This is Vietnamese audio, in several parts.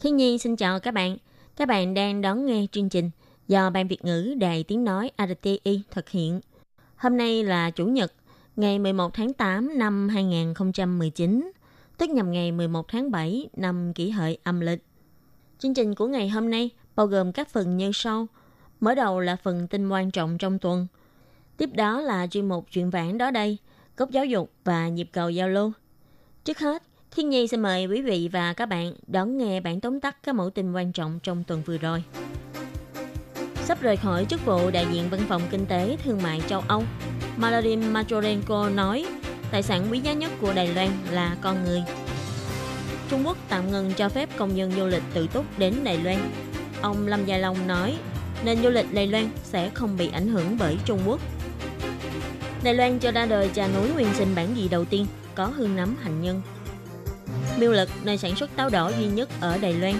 Khi Nhi xin chào các bạn. Các bạn đang đón nghe chương trình do Ban Việt ngữ Đài Tiếng Nói RTI thực hiện. Hôm nay là Chủ nhật, ngày 11 tháng 8 năm 2019, tức nhằm ngày 11 tháng 7 năm kỷ hợi âm lịch. Chương trình của ngày hôm nay bao gồm các phần như sau. Mở đầu là phần tin quan trọng trong tuần. Tiếp đó là chuyên mục chuyện vãn đó đây, góc giáo dục và nhịp cầu giao lưu. Trước hết, Thiên Nhi xin mời quý vị và các bạn đón nghe bản tóm tắt các mẫu tin quan trọng trong tuần vừa rồi. Sắp rời khỏi chức vụ đại diện văn phòng kinh tế thương mại châu Âu, Maladim Majorenko nói tài sản quý giá nhất của Đài Loan là con người. Trung Quốc tạm ngừng cho phép công nhân du lịch tự túc đến Đài Loan. Ông Lâm Gia Long nói nền du lịch Đài Loan sẽ không bị ảnh hưởng bởi Trung Quốc. Đài Loan cho ra đời trà núi nguyên sinh bản gì đầu tiên có hương nấm hạnh nhân Miêu Lực, nơi sản xuất táo đỏ duy nhất ở Đài Loan.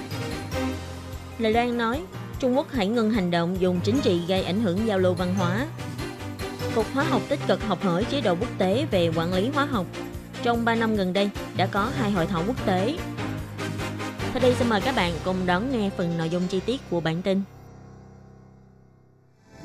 Đài Loan nói, Trung Quốc hãy ngừng hành động dùng chính trị gây ảnh hưởng giao lưu văn hóa. Cục Hóa học tích cực học hỏi chế độ quốc tế về quản lý hóa học. Trong 3 năm gần đây, đã có hai hội thảo quốc tế. Sau đây xin mời các bạn cùng đón nghe phần nội dung chi tiết của bản tin.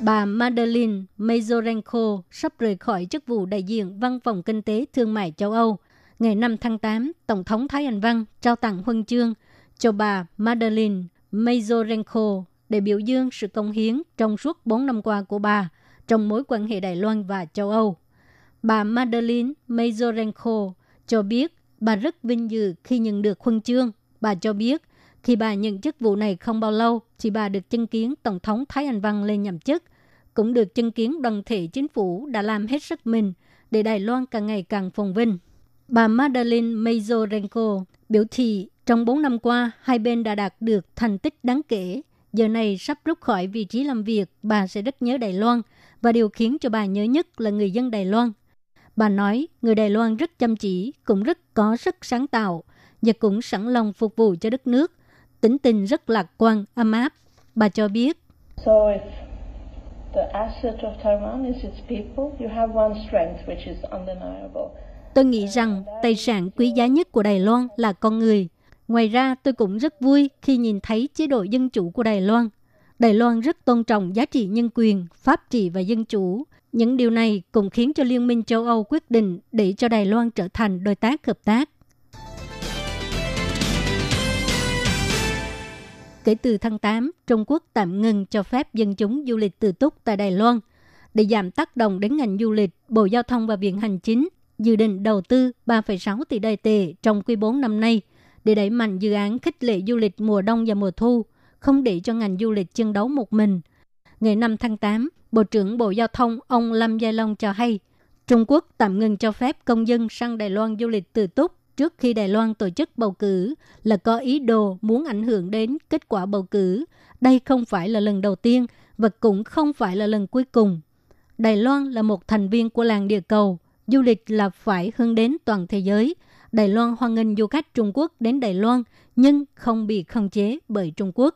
Bà Madeleine Mazorenko sắp rời khỏi chức vụ đại diện Văn phòng Kinh tế Thương mại châu Âu – ngày 5 tháng 8, Tổng thống Thái Anh Văn trao tặng huân chương cho bà Madeleine Mazorenko để biểu dương sự công hiến trong suốt 4 năm qua của bà trong mối quan hệ Đài Loan và châu Âu. Bà Madeleine Mazorenko cho biết bà rất vinh dự khi nhận được huân chương. Bà cho biết khi bà nhận chức vụ này không bao lâu thì bà được chứng kiến Tổng thống Thái Anh Văn lên nhậm chức, cũng được chứng kiến đoàn thể chính phủ đã làm hết sức mình để Đài Loan càng ngày càng phồn vinh. Bà Madeleine Mazorenko biểu thị trong 4 năm qua, hai bên đã đạt được thành tích đáng kể. Giờ này sắp rút khỏi vị trí làm việc, bà sẽ rất nhớ Đài Loan và điều khiến cho bà nhớ nhất là người dân Đài Loan. Bà nói người Đài Loan rất chăm chỉ, cũng rất có sức sáng tạo và cũng sẵn lòng phục vụ cho đất nước. Tính tình rất lạc quan, ấm áp. Bà cho biết. So the asset of Taiwan is its people, you have one strength which is undeniable Tôi nghĩ rằng tài sản quý giá nhất của Đài Loan là con người. Ngoài ra, tôi cũng rất vui khi nhìn thấy chế độ dân chủ của Đài Loan. Đài Loan rất tôn trọng giá trị nhân quyền, pháp trị và dân chủ. Những điều này cũng khiến cho Liên minh châu Âu quyết định để cho Đài Loan trở thành đối tác hợp tác. Kể từ tháng 8, Trung Quốc tạm ngừng cho phép dân chúng du lịch tự túc tại Đài Loan. Để giảm tác động đến ngành du lịch, Bộ Giao thông và Viện Hành Chính dự định đầu tư 3,6 tỷ đài tệ trong quý 4 năm nay để đẩy mạnh dự án khích lệ du lịch mùa đông và mùa thu, không để cho ngành du lịch chân đấu một mình. Ngày 5 tháng 8, Bộ trưởng Bộ Giao thông ông Lâm Gia Long cho hay, Trung Quốc tạm ngừng cho phép công dân sang Đài Loan du lịch tự túc trước khi Đài Loan tổ chức bầu cử là có ý đồ muốn ảnh hưởng đến kết quả bầu cử. Đây không phải là lần đầu tiên và cũng không phải là lần cuối cùng. Đài Loan là một thành viên của làng địa cầu – du lịch là phải hướng đến toàn thế giới. Đài Loan hoan nghênh du khách Trung Quốc đến Đài Loan nhưng không bị khống chế bởi Trung Quốc.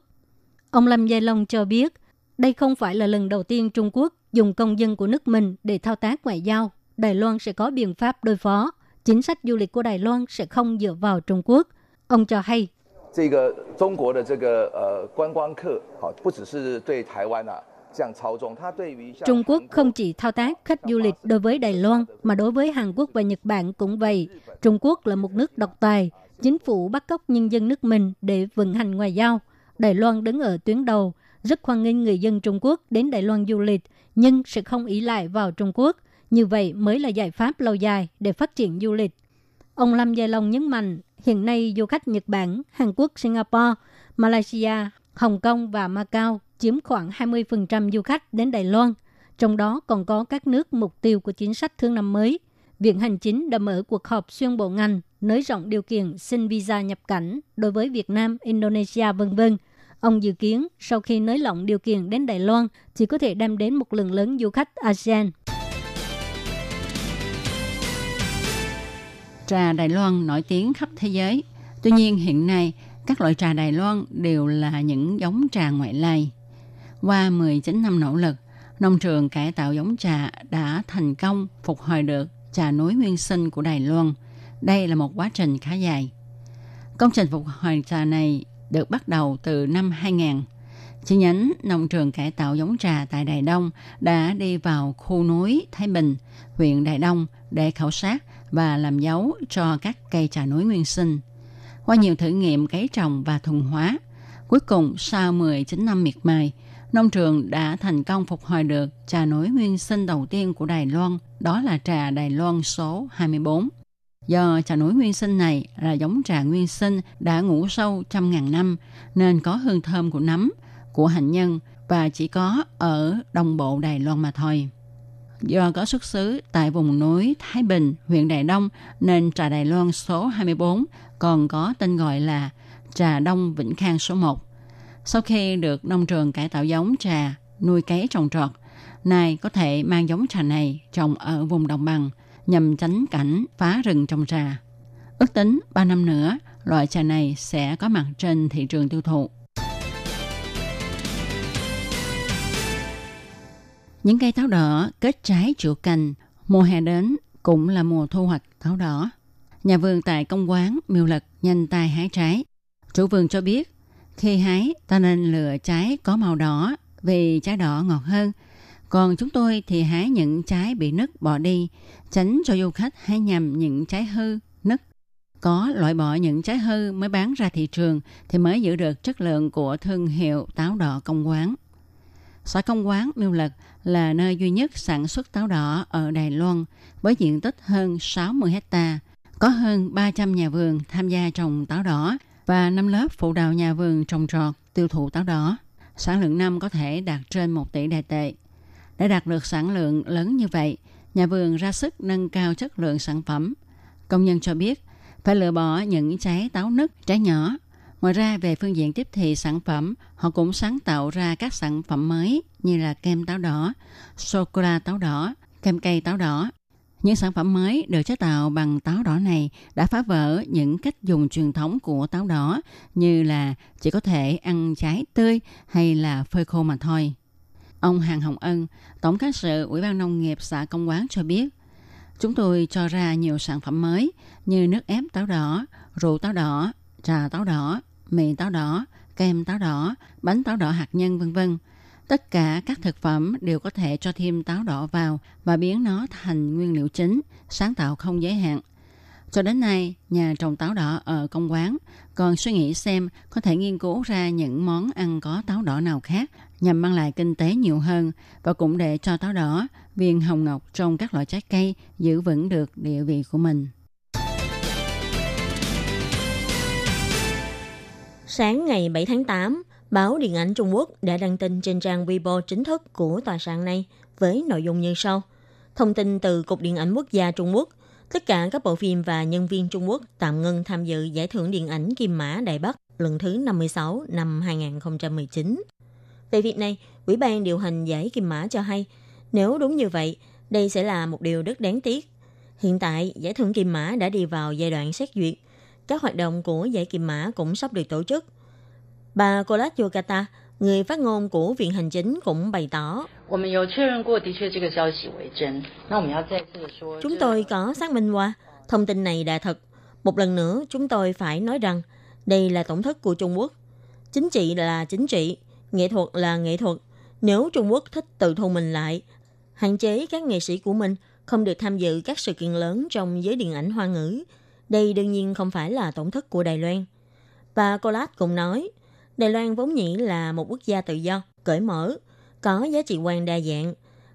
Ông Lâm Gia Long cho biết, đây không phải là lần đầu tiên Trung Quốc dùng công dân của nước mình để thao tác ngoại giao. Đài Loan sẽ có biện pháp đối phó. Chính sách du lịch của Đài Loan sẽ không dựa vào Trung Quốc. Ông cho hay, 这个中国的这个呃观光客，好，不只是对台湾啊 ，Trung Quốc không chỉ thao tác khách du lịch đối với Đài Loan, mà đối với Hàn Quốc và Nhật Bản cũng vậy. Trung Quốc là một nước độc tài. Chính phủ bắt cóc nhân dân nước mình để vận hành ngoại giao. Đài Loan đứng ở tuyến đầu, rất hoan nghênh người dân Trung Quốc đến Đài Loan du lịch, nhưng sẽ không ý lại vào Trung Quốc. Như vậy mới là giải pháp lâu dài để phát triển du lịch. Ông Lâm Gia Long nhấn mạnh, hiện nay du khách Nhật Bản, Hàn Quốc, Singapore, Malaysia, Hồng Kông và Macau chiếm khoảng 20% du khách đến Đài Loan, trong đó còn có các nước mục tiêu của chính sách thương năm mới. Viện Hành Chính đã mở cuộc họp xuyên bộ ngành nới rộng điều kiện xin visa nhập cảnh đối với Việt Nam, Indonesia, v.v. Ông dự kiến sau khi nới lỏng điều kiện đến Đài Loan chỉ có thể đem đến một lượng lớn du khách ASEAN. Trà Đài Loan nổi tiếng khắp thế giới. Tuy nhiên hiện nay, các loại trà Đài Loan đều là những giống trà ngoại lai. Qua 19 năm nỗ lực, nông trường cải tạo giống trà đã thành công phục hồi được trà núi nguyên sinh của Đài Loan. Đây là một quá trình khá dài. Công trình phục hồi trà này được bắt đầu từ năm 2000. Chi nhánh nông trường cải tạo giống trà tại Đài Đông đã đi vào khu núi Thái Bình, huyện Đài Đông để khảo sát và làm dấu cho các cây trà núi nguyên sinh. Qua nhiều thử nghiệm cấy trồng và thuần hóa, cuối cùng sau 19 năm miệt mài, nông trường đã thành công phục hồi được trà núi nguyên sinh đầu tiên của Đài Loan, đó là trà Đài Loan số 24. Do trà núi nguyên sinh này là giống trà nguyên sinh đã ngủ sâu trăm ngàn năm nên có hương thơm của nấm, của hạnh nhân và chỉ có ở đồng bộ Đài Loan mà thôi. Do có xuất xứ tại vùng núi Thái Bình, huyện Đài Đông nên trà Đài Loan số 24 còn có tên gọi là trà Đông Vĩnh Khang số 1. Sau khi được nông trường cải tạo giống trà, nuôi cấy trồng trọt, nay có thể mang giống trà này trồng ở vùng đồng bằng nhằm tránh cảnh phá rừng trồng trà. Ước tính 3 năm nữa, loại trà này sẽ có mặt trên thị trường tiêu thụ. Những cây táo đỏ kết trái chịu cành, mùa hè đến cũng là mùa thu hoạch táo đỏ. Nhà vườn tại công quán miêu lật nhanh tay hái trái. Chủ vườn cho biết, khi hái ta nên lựa trái có màu đỏ vì trái đỏ ngọt hơn. Còn chúng tôi thì hái những trái bị nứt bỏ đi, tránh cho du khách hái nhầm những trái hư, nứt. Có loại bỏ những trái hư mới bán ra thị trường thì mới giữ được chất lượng của thương hiệu táo đỏ công quán. Xã công quán Miêu Lật là nơi duy nhất sản xuất táo đỏ ở Đài Loan với diện tích hơn 60 hecta, có hơn 300 nhà vườn tham gia trồng táo đỏ và 5 lớp phụ đạo nhà vườn trồng trọt tiêu thụ táo đỏ. Sản lượng năm có thể đạt trên 1 tỷ đài tệ. Để đạt được sản lượng lớn như vậy, nhà vườn ra sức nâng cao chất lượng sản phẩm. Công nhân cho biết phải lựa bỏ những trái táo nứt, trái nhỏ. Ngoài ra về phương diện tiếp thị sản phẩm, họ cũng sáng tạo ra các sản phẩm mới như là kem táo đỏ, sô-cô-la táo đỏ, kem cây táo đỏ. Những sản phẩm mới được chế tạo bằng táo đỏ này đã phá vỡ những cách dùng truyền thống của táo đỏ như là chỉ có thể ăn trái tươi hay là phơi khô mà thôi. Ông Hàng Hồng Ân, Tổng cán sự Ủy ban Nông nghiệp xã Công Quán cho biết, chúng tôi cho ra nhiều sản phẩm mới như nước ép táo đỏ, rượu táo đỏ, trà táo đỏ, mì táo đỏ, kem táo đỏ, bánh táo đỏ hạt nhân vân vân. Tất cả các thực phẩm đều có thể cho thêm táo đỏ vào và biến nó thành nguyên liệu chính, sáng tạo không giới hạn. Cho đến nay, nhà trồng táo đỏ ở công quán còn suy nghĩ xem có thể nghiên cứu ra những món ăn có táo đỏ nào khác nhằm mang lại kinh tế nhiều hơn và cũng để cho táo đỏ, viên hồng ngọc trong các loại trái cây giữ vững được địa vị của mình. Sáng ngày 7 tháng 8, báo Điện ảnh Trung Quốc đã đăng tin trên trang Weibo chính thức của tòa soạn này với nội dung như sau. Thông tin từ Cục Điện ảnh Quốc gia Trung Quốc, tất cả các bộ phim và nhân viên Trung Quốc tạm ngưng tham dự giải thưởng điện ảnh Kim Mã Đại Bắc lần thứ 56 năm 2019. Về việc này, Ủy ban điều hành giải Kim Mã cho hay, nếu đúng như vậy, đây sẽ là một điều rất đáng tiếc. Hiện tại, giải thưởng Kim Mã đã đi vào giai đoạn xét duyệt. Các hoạt động của giải Kim Mã cũng sắp được tổ chức. Bà Kolat Yogata, người phát ngôn của Viện Hành Chính cũng bày tỏ. Chúng tôi có xác minh qua, thông tin này là thật. Một lần nữa, chúng tôi phải nói rằng đây là tổng thất của Trung Quốc. Chính trị là chính trị, nghệ thuật là nghệ thuật. Nếu Trung Quốc thích tự thu mình lại, hạn chế các nghệ sĩ của mình không được tham dự các sự kiện lớn trong giới điện ảnh hoa ngữ, đây đương nhiên không phải là tổng thất của Đài Loan. Bà Colas cũng nói, Đài Loan vốn nhĩ là một quốc gia tự do, cởi mở, có giá trị quan đa dạng.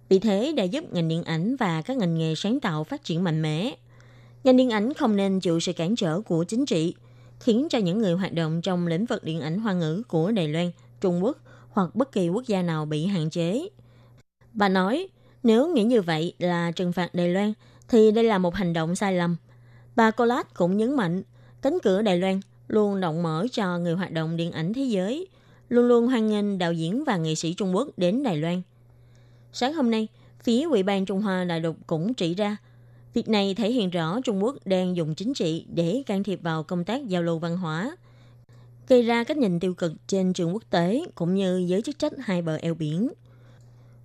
Vì thế đã giúp ngành điện ảnh và các ngành nghề sáng tạo phát triển mạnh mẽ. Ngành điện ảnh không nên chịu sự cản trở của chính trị, khiến cho những người hoạt động trong lĩnh vực điện ảnh hoa ngữ của Đài Loan, Trung Quốc hoặc bất kỳ quốc gia nào bị hạn chế. Bà nói, nếu nghĩ như vậy là trừng phạt Đài Loan, thì đây là một hành động sai lầm. Bà Colas cũng nhấn mạnh, cánh cửa Đài Loan luôn rộng mở cho người hoạt động điện ảnh thế giới, luôn luôn hoan nghênh đạo diễn và nghệ sĩ Trung Quốc đến Đài Loan. Sáng hôm nay, phía Ủy ban Trung Hoa Đại lục cũng chỉ ra, việc này thể hiện rõ Trung Quốc đang dùng chính trị để can thiệp vào công tác giao lưu văn hóa, gây ra cách nhìn tiêu cực trên trường quốc tế cũng như giới chức trách hai bờ eo biển.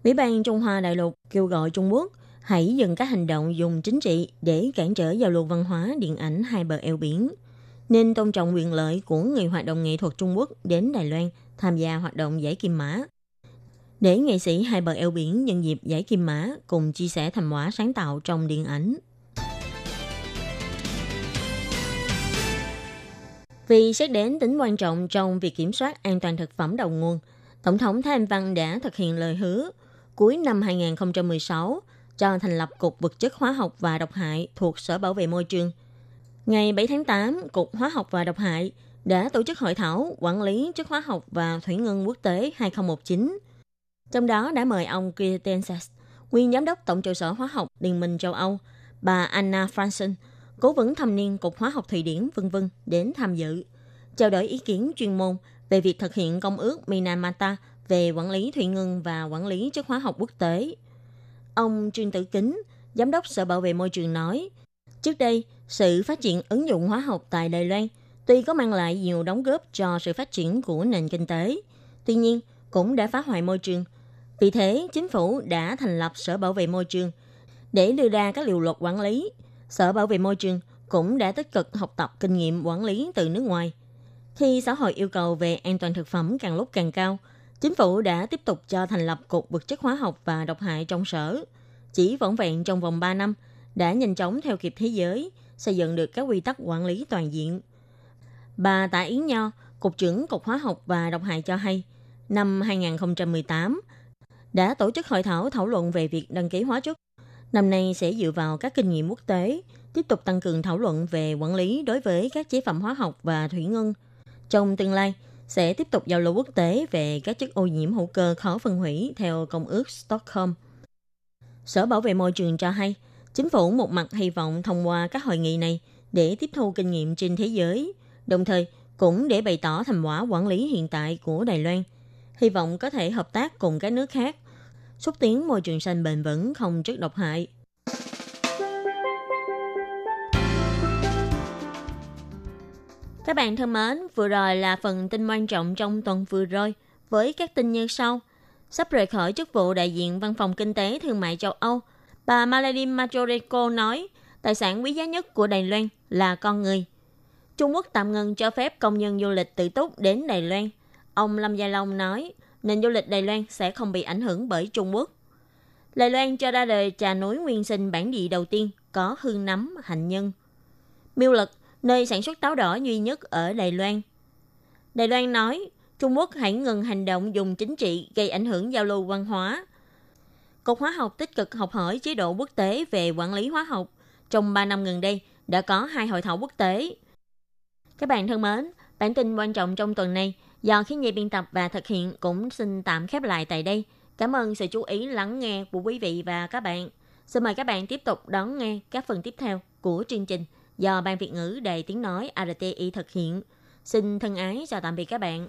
Ủy ban Trung Hoa Đại lục kêu gọi Trung Quốc hãy dừng các hành động dùng chính trị để cản trở giao lưu văn hóa điện ảnh hai bờ eo biển, nên tôn trọng quyền lợi của người hoạt động nghệ thuật Trung Quốc đến Đài Loan tham gia hoạt động giải kim mã. Để nghệ sĩ hai bờ eo biển nhân dịp giải kim mã cùng chia sẻ thành quả sáng tạo trong điện ảnh. Vì xét đến tính quan trọng trong việc kiểm soát an toàn thực phẩm đầu nguồn, Tổng thống Thái Anh Văn đã thực hiện lời hứa cuối năm 2016 cho thành lập Cục Vật chất Hóa học và Độc hại thuộc Sở Bảo vệ Môi trường. Ngày 7 tháng 8, Cục Hóa học và Độc hại đã tổ chức hội thảo quản lý chất hóa học và thủy ngân quốc tế 2019. Trong đó đã mời ông Kirtensas, nguyên giám đốc Tổng trụ sở hóa học Liên minh châu Âu, bà Anna Franson, cố vấn thâm niên Cục Hóa học Thụy Điển, vân vân đến tham dự, trao đổi ý kiến chuyên môn về việc thực hiện công ước Minamata về quản lý thủy ngân và quản lý chất hóa học quốc tế. Ông Trương Tử Kính, Giám đốc Sở Bảo vệ Môi trường nói, trước đây, sự phát triển ứng dụng hóa học tại Đài Loan tuy có mang lại nhiều đóng góp cho sự phát triển của nền kinh tế, tuy nhiên cũng đã phá hoại môi trường. Vì thế, chính phủ đã thành lập Sở Bảo vệ Môi trường để đưa ra các điều luật quản lý. Sở Bảo vệ Môi trường cũng đã tích cực học tập kinh nghiệm quản lý từ nước ngoài. Khi xã hội yêu cầu về an toàn thực phẩm càng lúc càng cao – Chính phủ đã tiếp tục cho thành lập Cục Vật chất Hóa học và Độc hại trong sở. Chỉ vỏn vẹn trong vòng 3 năm, đã nhanh chóng theo kịp thế giới, xây dựng được các quy tắc quản lý toàn diện. Bà Tạ Yến Nho, Cục trưởng Cục Hóa học và Độc hại cho hay, năm 2018 đã tổ chức hội thảo thảo luận về việc đăng ký hóa chất. Năm nay sẽ dựa vào các kinh nghiệm quốc tế, tiếp tục tăng cường thảo luận về quản lý đối với các chế phẩm hóa học và thủy ngân. Trong tương lai, sẽ tiếp tục giao lưu quốc tế về các chất ô nhiễm hữu cơ khó phân hủy theo Công ước Stockholm. Sở Bảo vệ Môi trường cho hay, chính phủ một mặt hy vọng thông qua các hội nghị này để tiếp thu kinh nghiệm trên thế giới, đồng thời cũng để bày tỏ thành quả quản lý hiện tại của Đài Loan, hy vọng có thể hợp tác cùng các nước khác, xúc tiến môi trường xanh bền vững không chất độc hại. Các bạn thân mến, vừa rồi là phần tin quan trọng trong tuần vừa rồi với các tin như sau. Sắp rời khỏi chức vụ đại diện Văn phòng Kinh tế Thương mại châu Âu, bà Maladin Majoreko nói tài sản quý giá nhất của Đài Loan là con người. Trung Quốc tạm ngừng cho phép công nhân du lịch tự túc đến Đài Loan. Ông Lâm Gia Long nói nền du lịch Đài Loan sẽ không bị ảnh hưởng bởi Trung Quốc. Đài Loan cho ra đời trà núi nguyên sinh bản địa đầu tiên có hương nấm, hạnh nhân. Miêu Lực nơi sản xuất táo đỏ duy nhất ở Đài Loan. Đài Loan nói, Trung Quốc hãy ngừng hành động dùng chính trị gây ảnh hưởng giao lưu văn hóa. Cục Hóa học tích cực học hỏi chế độ quốc tế về quản lý hóa học. Trong 3 năm gần đây, đã có hai hội thảo quốc tế. Các bạn thân mến, bản tin quan trọng trong tuần này do khiến dây biên tập và thực hiện cũng xin tạm khép lại tại đây. Cảm ơn sự chú ý lắng nghe của quý vị và các bạn. Xin mời các bạn tiếp tục đón nghe các phần tiếp theo của chương trình do Ban Việt ngữ Đài Tiếng Nói RTI thực hiện. Xin thân ái chào tạm biệt các bạn.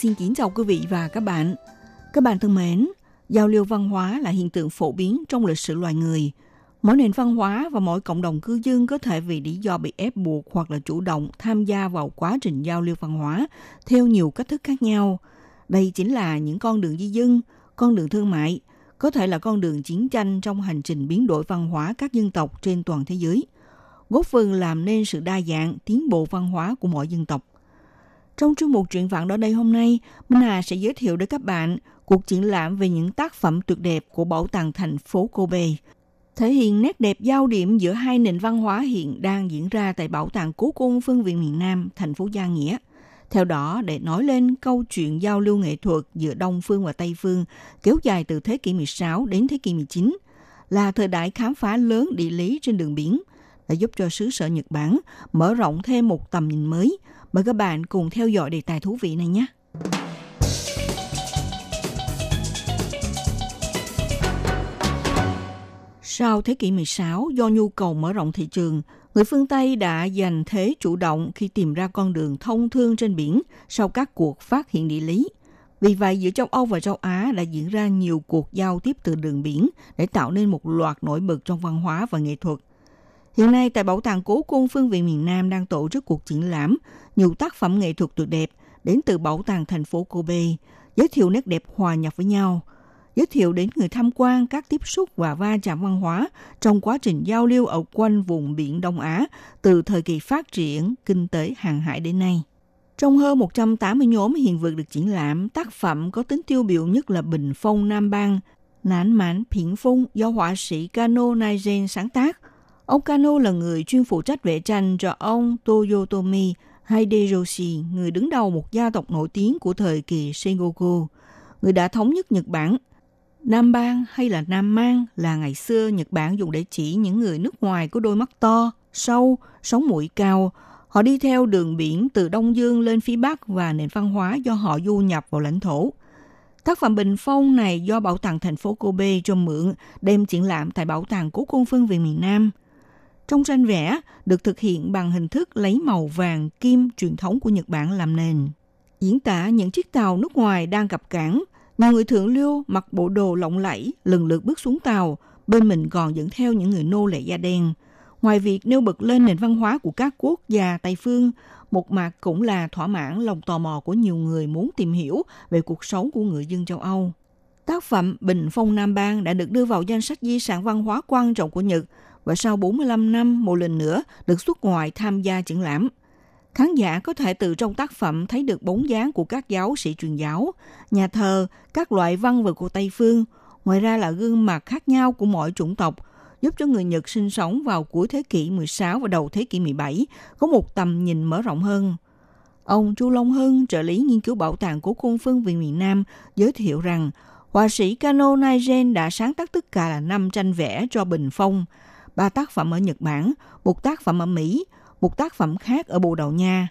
Xin kính chào quý vị và các bạn. Các bạn thân mến, giao lưu văn hóa là hiện tượng phổ biến trong lịch sử loài người. Mỗi nền văn hóa và mỗi cộng đồng cư dân có thể vì lý do bị ép buộc hoặc là chủ động tham gia vào quá trình giao lưu văn hóa theo nhiều cách thức khác nhau. Đây chính là những con đường di dân, con đường thương mại, có thể là con đường chiến tranh trong hành trình biến đổi văn hóa các dân tộc trên toàn thế giới, góp phần làm nên sự đa dạng, tiến bộ văn hóa của mỗi dân tộc. Trong chương mục truyện vạn đó đây hôm nay, Minh Hà sẽ giới thiệu đến các bạn cuộc triển lãm về những tác phẩm tuyệt đẹp của Bảo tàng thành phố Kobe, thể hiện nét đẹp giao điểm giữa hai nền văn hóa hiện đang diễn ra tại Bảo tàng Cố Cung Phân viện miền Nam, thành phố Gia Nghĩa. Theo đó, để nói lên câu chuyện giao lưu nghệ thuật giữa Đông Phương và Tây Phương kéo dài từ thế kỷ 16 đến thế kỷ 19, là thời đại khám phá lớn địa lý trên đường biển, đã giúp cho xứ sở Nhật Bản mở rộng thêm một tầm nhìn mới. Mời các bạn cùng theo dõi đề tài thú vị này nhé. Sau thế kỷ 16, do nhu cầu mở rộng thị trường, người phương Tây đã giành thế chủ động khi tìm ra con đường thông thương trên biển sau các cuộc phát hiện địa lý. Vì vậy, giữa châu Âu và châu Á đã diễn ra nhiều cuộc giao tiếp từ đường biển để tạo nên một loạt nổi bật trong văn hóa và nghệ thuật. Hiện nay, tại Bảo tàng Cố Cung Phương viện miền Nam đang tổ chức cuộc triển lãm nhiều tác phẩm nghệ thuật tuyệt đẹp đến từ Bảo tàng thành phố Kobe, giới thiệu nét đẹp hòa nhập với nhau, giới thiệu đến người tham quan các tiếp xúc và va chạm văn hóa trong quá trình giao lưu ở quanh vùng biển Đông Á từ thời kỳ phát triển kinh tế hàng hải đến nay. Trong hơn 180 nhóm hiện vật được triển lãm, tác phẩm có tính tiêu biểu nhất là Bình Phong Nam Bang, Nán Mãn Phiển Phung do họa sĩ Kano Naizen sáng tác. Ông Kano là người chuyên phụ trách vẽ tranh cho ông Toyotomi Hideyoshi, người đứng đầu một gia tộc nổi tiếng của thời kỳ Sengoku, người đã thống nhất Nhật Bản. Nam Bang hay là Nam Mang là ngày xưa Nhật Bản dùng để chỉ những người nước ngoài có đôi mắt to, sâu, sống mũi cao. Họ đi theo đường biển từ Đông Dương lên phía Bắc và nền văn hóa do họ du nhập vào lãnh thổ. Tác phẩm Bình Phong này do Bảo tàng thành phố Kobe cho mượn đem triển lãm tại Bảo tàng Cố Cung Phương viện miền Nam – trong tranh vẽ được thực hiện bằng hình thức lấy màu vàng kim truyền thống của Nhật Bản làm nền. Diễn tả những chiếc tàu nước ngoài đang cập cảng, nhiều người thượng lưu mặc bộ đồ lộng lẫy lần lượt bước xuống tàu, bên mình còn dẫn theo những người nô lệ da đen. Ngoài việc nêu bật lên nền văn hóa của các quốc gia Tây phương, một mặt cũng là thỏa mãn lòng tò mò của nhiều người muốn tìm hiểu về cuộc sống của người dân châu Âu. Tác phẩm Bình Phong Nam Bang đã được đưa vào danh sách di sản văn hóa quan trọng của Nhật và sau 45 năm một lần nữa được xuất ngoại tham gia triển lãm. Khán giả có thể từ trong tác phẩm thấy được bóng dáng của các giáo sĩ truyền giáo, nhà thờ, các loại văn vật của Tây Phương, ngoài ra là gương mặt khác nhau của mọi chủng tộc, giúp cho người Nhật sinh sống vào cuối thế kỷ 16 và đầu thế kỷ 17 có một tầm nhìn mở rộng hơn. Ông Chu Long Hưng, trợ lý nghiên cứu bảo tàng của Cung Phương viện miền Nam, giới thiệu rằng họa sĩ Kano Naigen đã sáng tác tất cả là năm tranh vẽ cho Bình Phong, ba tác phẩm ở Nhật Bản, một tác phẩm ở Mỹ, một tác phẩm khác ở Bồ Đào Nha.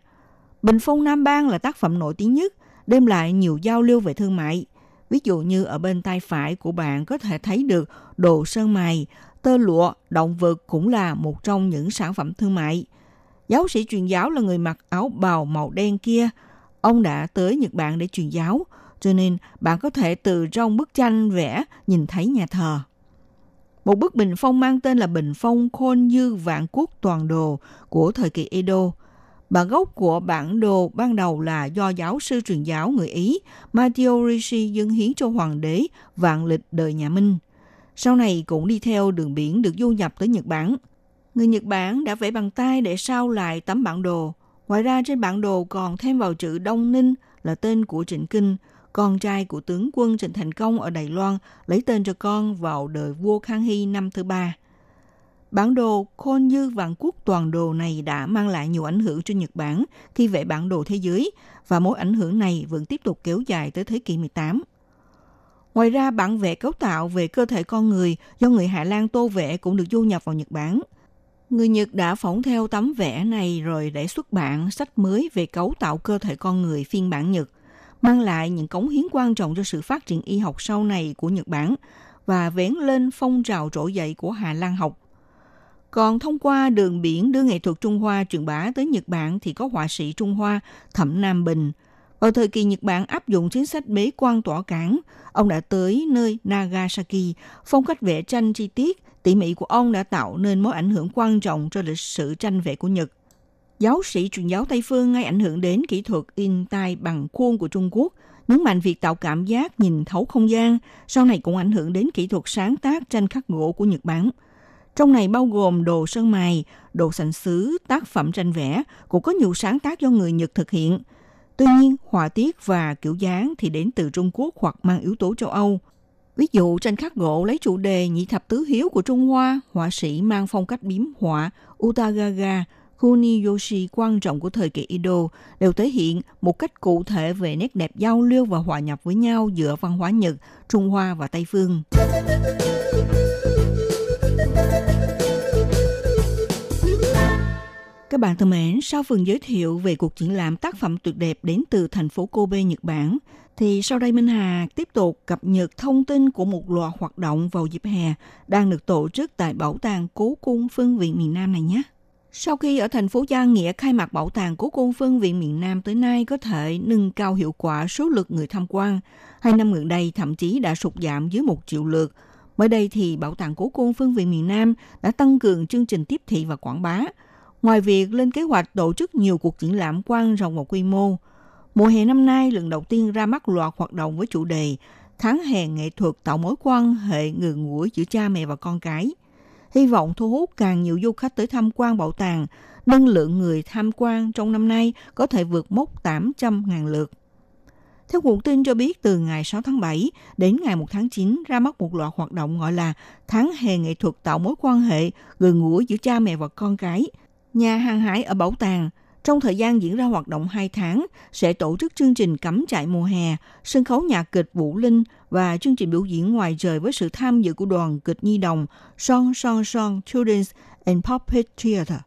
Bình Phong Nam Bang là tác phẩm nổi tiếng nhất, đem lại nhiều giao lưu về thương mại. Ví dụ như ở bên tay phải của bạn có thể thấy được đồ sơn mài, tơ lụa, động vật cũng là một trong những sản phẩm thương mại. Giáo sĩ truyền giáo là người mặc áo bào màu đen kia. Ông đã tới Nhật Bản để truyền giáo, cho nên bạn có thể từ trong bức tranh vẽ nhìn thấy nhà thờ. Một bức bình phong mang tên là bình phong Khôn Như Vạn Quốc Toàn Đồ của thời kỳ Edo. Bản gốc của bản đồ ban đầu là do giáo sư truyền giáo người Ý Matteo Ricci dâng hiến cho hoàng đế vạn lịch đời nhà Minh. Sau này cũng đi theo đường biển được du nhập tới Nhật Bản. Người Nhật Bản đã vẽ bằng tay để sao lại tấm bản đồ. Ngoài ra trên bản đồ còn thêm vào chữ Đông Ninh là tên của Trịnh Kinh, con trai của tướng quân Trịnh Thành Công ở Đài Loan, lấy tên cho con vào đời vua Khang Hy năm thứ ba. Bản đồ Khôn Như Vạn Quốc toàn đồ này đã mang lại nhiều ảnh hưởng cho Nhật Bản khi vẽ bản đồ thế giới và mối ảnh hưởng này vẫn tiếp tục kéo dài tới thế kỷ 18. Ngoài ra, bản vẽ cấu tạo về cơ thể con người do người Hà Lan tô vẽ cũng được du nhập vào Nhật Bản. Người Nhật đã phỏng theo tấm vẽ này rồi để xuất bản sách mới về cấu tạo cơ thể con người phiên bản Nhật, mang lại những cống hiến quan trọng cho sự phát triển y học sau này của Nhật Bản và vén lên phong trào trỗi dậy của Hà Lan học. Còn thông qua đường biển đưa nghệ thuật Trung Hoa truyền bá tới Nhật Bản thì có họa sĩ Trung Hoa Thẩm Nam Bình. Vào thời kỳ Nhật Bản áp dụng chính sách bế quan tỏa cảng, ông đã tới nơi Nagasaki, phong cách vẽ tranh chi tiết, tỉ mỉ của ông đã tạo nên mối ảnh hưởng quan trọng cho lịch sử tranh vẽ của Nhật. Giáo sĩ truyền giáo Tây Phương ngay ảnh hưởng đến kỹ thuật in tay bằng khuôn của Trung Quốc, nhấn mạnh việc tạo cảm giác nhìn thấu không gian, sau này cũng ảnh hưởng đến kỹ thuật sáng tác tranh khắc gỗ của Nhật Bản – trong này bao gồm đồ sơn mài, đồ sành sứ, tác phẩm tranh vẽ, cũng có nhiều sáng tác do người Nhật thực hiện. Tuy nhiên, họa tiết và kiểu dáng thì đến từ Trung Quốc hoặc mang yếu tố châu Âu. Ví dụ, tranh khắc gỗ lấy chủ đề nhị thập tứ hiếu của Trung Hoa, họa sĩ mang phong cách biếm họa Utagaga, Kuniyoshi quan trọng của thời kỳ Edo đều thể hiện một cách cụ thể về nét đẹp giao lưu và hòa nhập với nhau giữa văn hóa Nhật, Trung Hoa và Tây Phương. Các bạn thân mến, sau phần giới thiệu về cuộc triển lãm tác phẩm tuyệt đẹp đến từ thành phố Kobe, Nhật Bản, thì sau đây Minh Hà tiếp tục cập nhật thông tin của một loạt hoạt động vào dịp hè đang được tổ chức tại Bảo tàng Cố Cung Phân viện miền Nam này nhé. Sau khi ở thành phố Gia Nghĩa khai mạc Bảo tàng của Cung Phân viện miền Nam tới nay có thể nâng cao hiệu quả số lượt người tham quan, hai năm gần đây thậm chí đã sụt giảm dưới một triệu lượt. Mới đây thì Bảo tàng Cố Cung Phân viện miền Nam đã tăng cường chương trình tiếp thị và quảng bá – Ngoài việc lên kế hoạch tổ chức nhiều cuộc triển lãm quan rộng một quy mô, mùa hè năm nay lần đầu tiên ra mắt loạt hoạt động với chủ đề Tháng hè nghệ thuật tạo mối quan hệ người ngủi giữa cha mẹ và con cái. Hy vọng thu hút càng nhiều du khách tới tham quan bảo tàng, nâng lượng người tham quan trong năm nay có thể vượt mốc 800.000 lượt. Theo nguồn tin cho biết, từ ngày 6 tháng 7 đến ngày 1 tháng 9 ra mắt một loạt hoạt động gọi là Tháng hè nghệ thuật tạo mối quan hệ gần gũi giữa cha mẹ và con cái – Nhà hàng hải ở Bảo tàng trong thời gian diễn ra hoạt động 2 tháng sẽ tổ chức chương trình cắm trại mùa hè, sân khấu nhạc kịch Vũ Linh và chương trình biểu diễn ngoài trời với sự tham dự của đoàn kịch nhi đồng Son Son Son Children's and Puppet Theatre.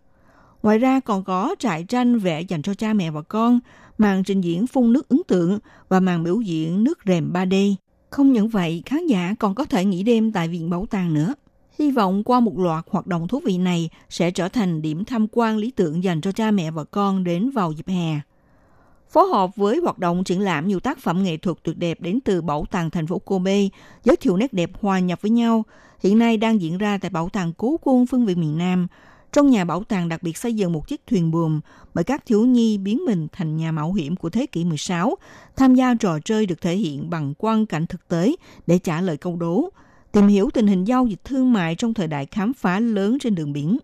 Ngoài ra còn có trại tranh vẽ dành cho cha mẹ và con, màn trình diễn phun nước ấn tượng và màn biểu diễn nước rèm 3D. Không những vậy, khán giả còn có thể nghỉ đêm tại Viện Bảo tàng nữa. Hy vọng qua một loạt hoạt động thú vị này sẽ trở thành điểm tham quan lý tưởng dành cho cha mẹ và con đến vào dịp hè. Phối hợp với hoạt động triển lãm nhiều tác phẩm nghệ thuật tuyệt đẹp đến từ Bảo tàng thành phố Kobe, giới thiệu nét đẹp hòa nhập với nhau, hiện nay đang diễn ra tại Bảo tàng Cố quân phương vị miền Nam. Trong nhà bảo tàng đặc biệt xây dựng một chiếc thuyền buồm bởi các thiếu nhi biến mình thành nhà mạo hiểm của thế kỷ 16, tham gia trò chơi được thể hiện bằng quan cảnh thực tế để trả lời câu đố – tìm hiểu tình hình giao dịch thương mại trong thời đại khám phá lớn trên đường biển.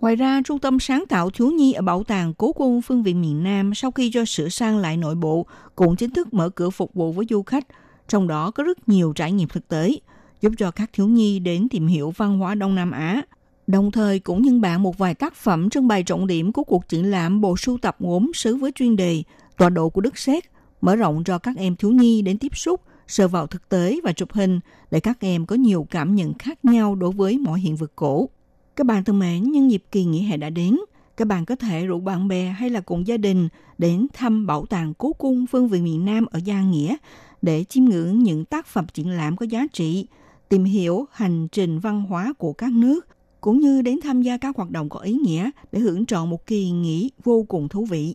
Ngoài ra, Trung tâm sáng tạo thiếu nhi ở Bảo tàng Cố quân Phương viện miền Nam sau khi cho sửa sang lại nội bộ cũng chính thức mở cửa phục vụ với du khách, trong đó có rất nhiều trải nghiệm thực tế, giúp cho các thiếu nhi đến tìm hiểu văn hóa Đông Nam Á. Đồng thời cũng nhân bản một vài tác phẩm trưng bày trọng điểm của cuộc triển lãm bộ sưu tập gốm sứ với chuyên đề Tọa độ của Đức Séc, mở rộng cho các em thiếu nhi đến tiếp xúc sờ vào thực tế và chụp hình để các em có nhiều cảm nhận khác nhau đối với mọi hiện vật cổ. Các bạn thân mến, nhân dịp kỳ nghỉ hè đã đến, các bạn có thể rủ bạn bè hay là cùng gia đình đến thăm bảo tàng Cố Cung Phương vị miền Nam ở Gia Nghĩa để chiêm ngưỡng những tác phẩm triển lãm có giá trị, tìm hiểu hành trình văn hóa của các nước, cũng như đến tham gia các hoạt động có ý nghĩa để hưởng trọn một kỳ nghỉ vô cùng thú vị.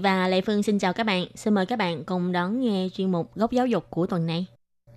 Và Lệ Phương xin chào các bạn. Xin mời các bạn cùng đón nghe chuyên mục Góc Giáo dục của tuần này.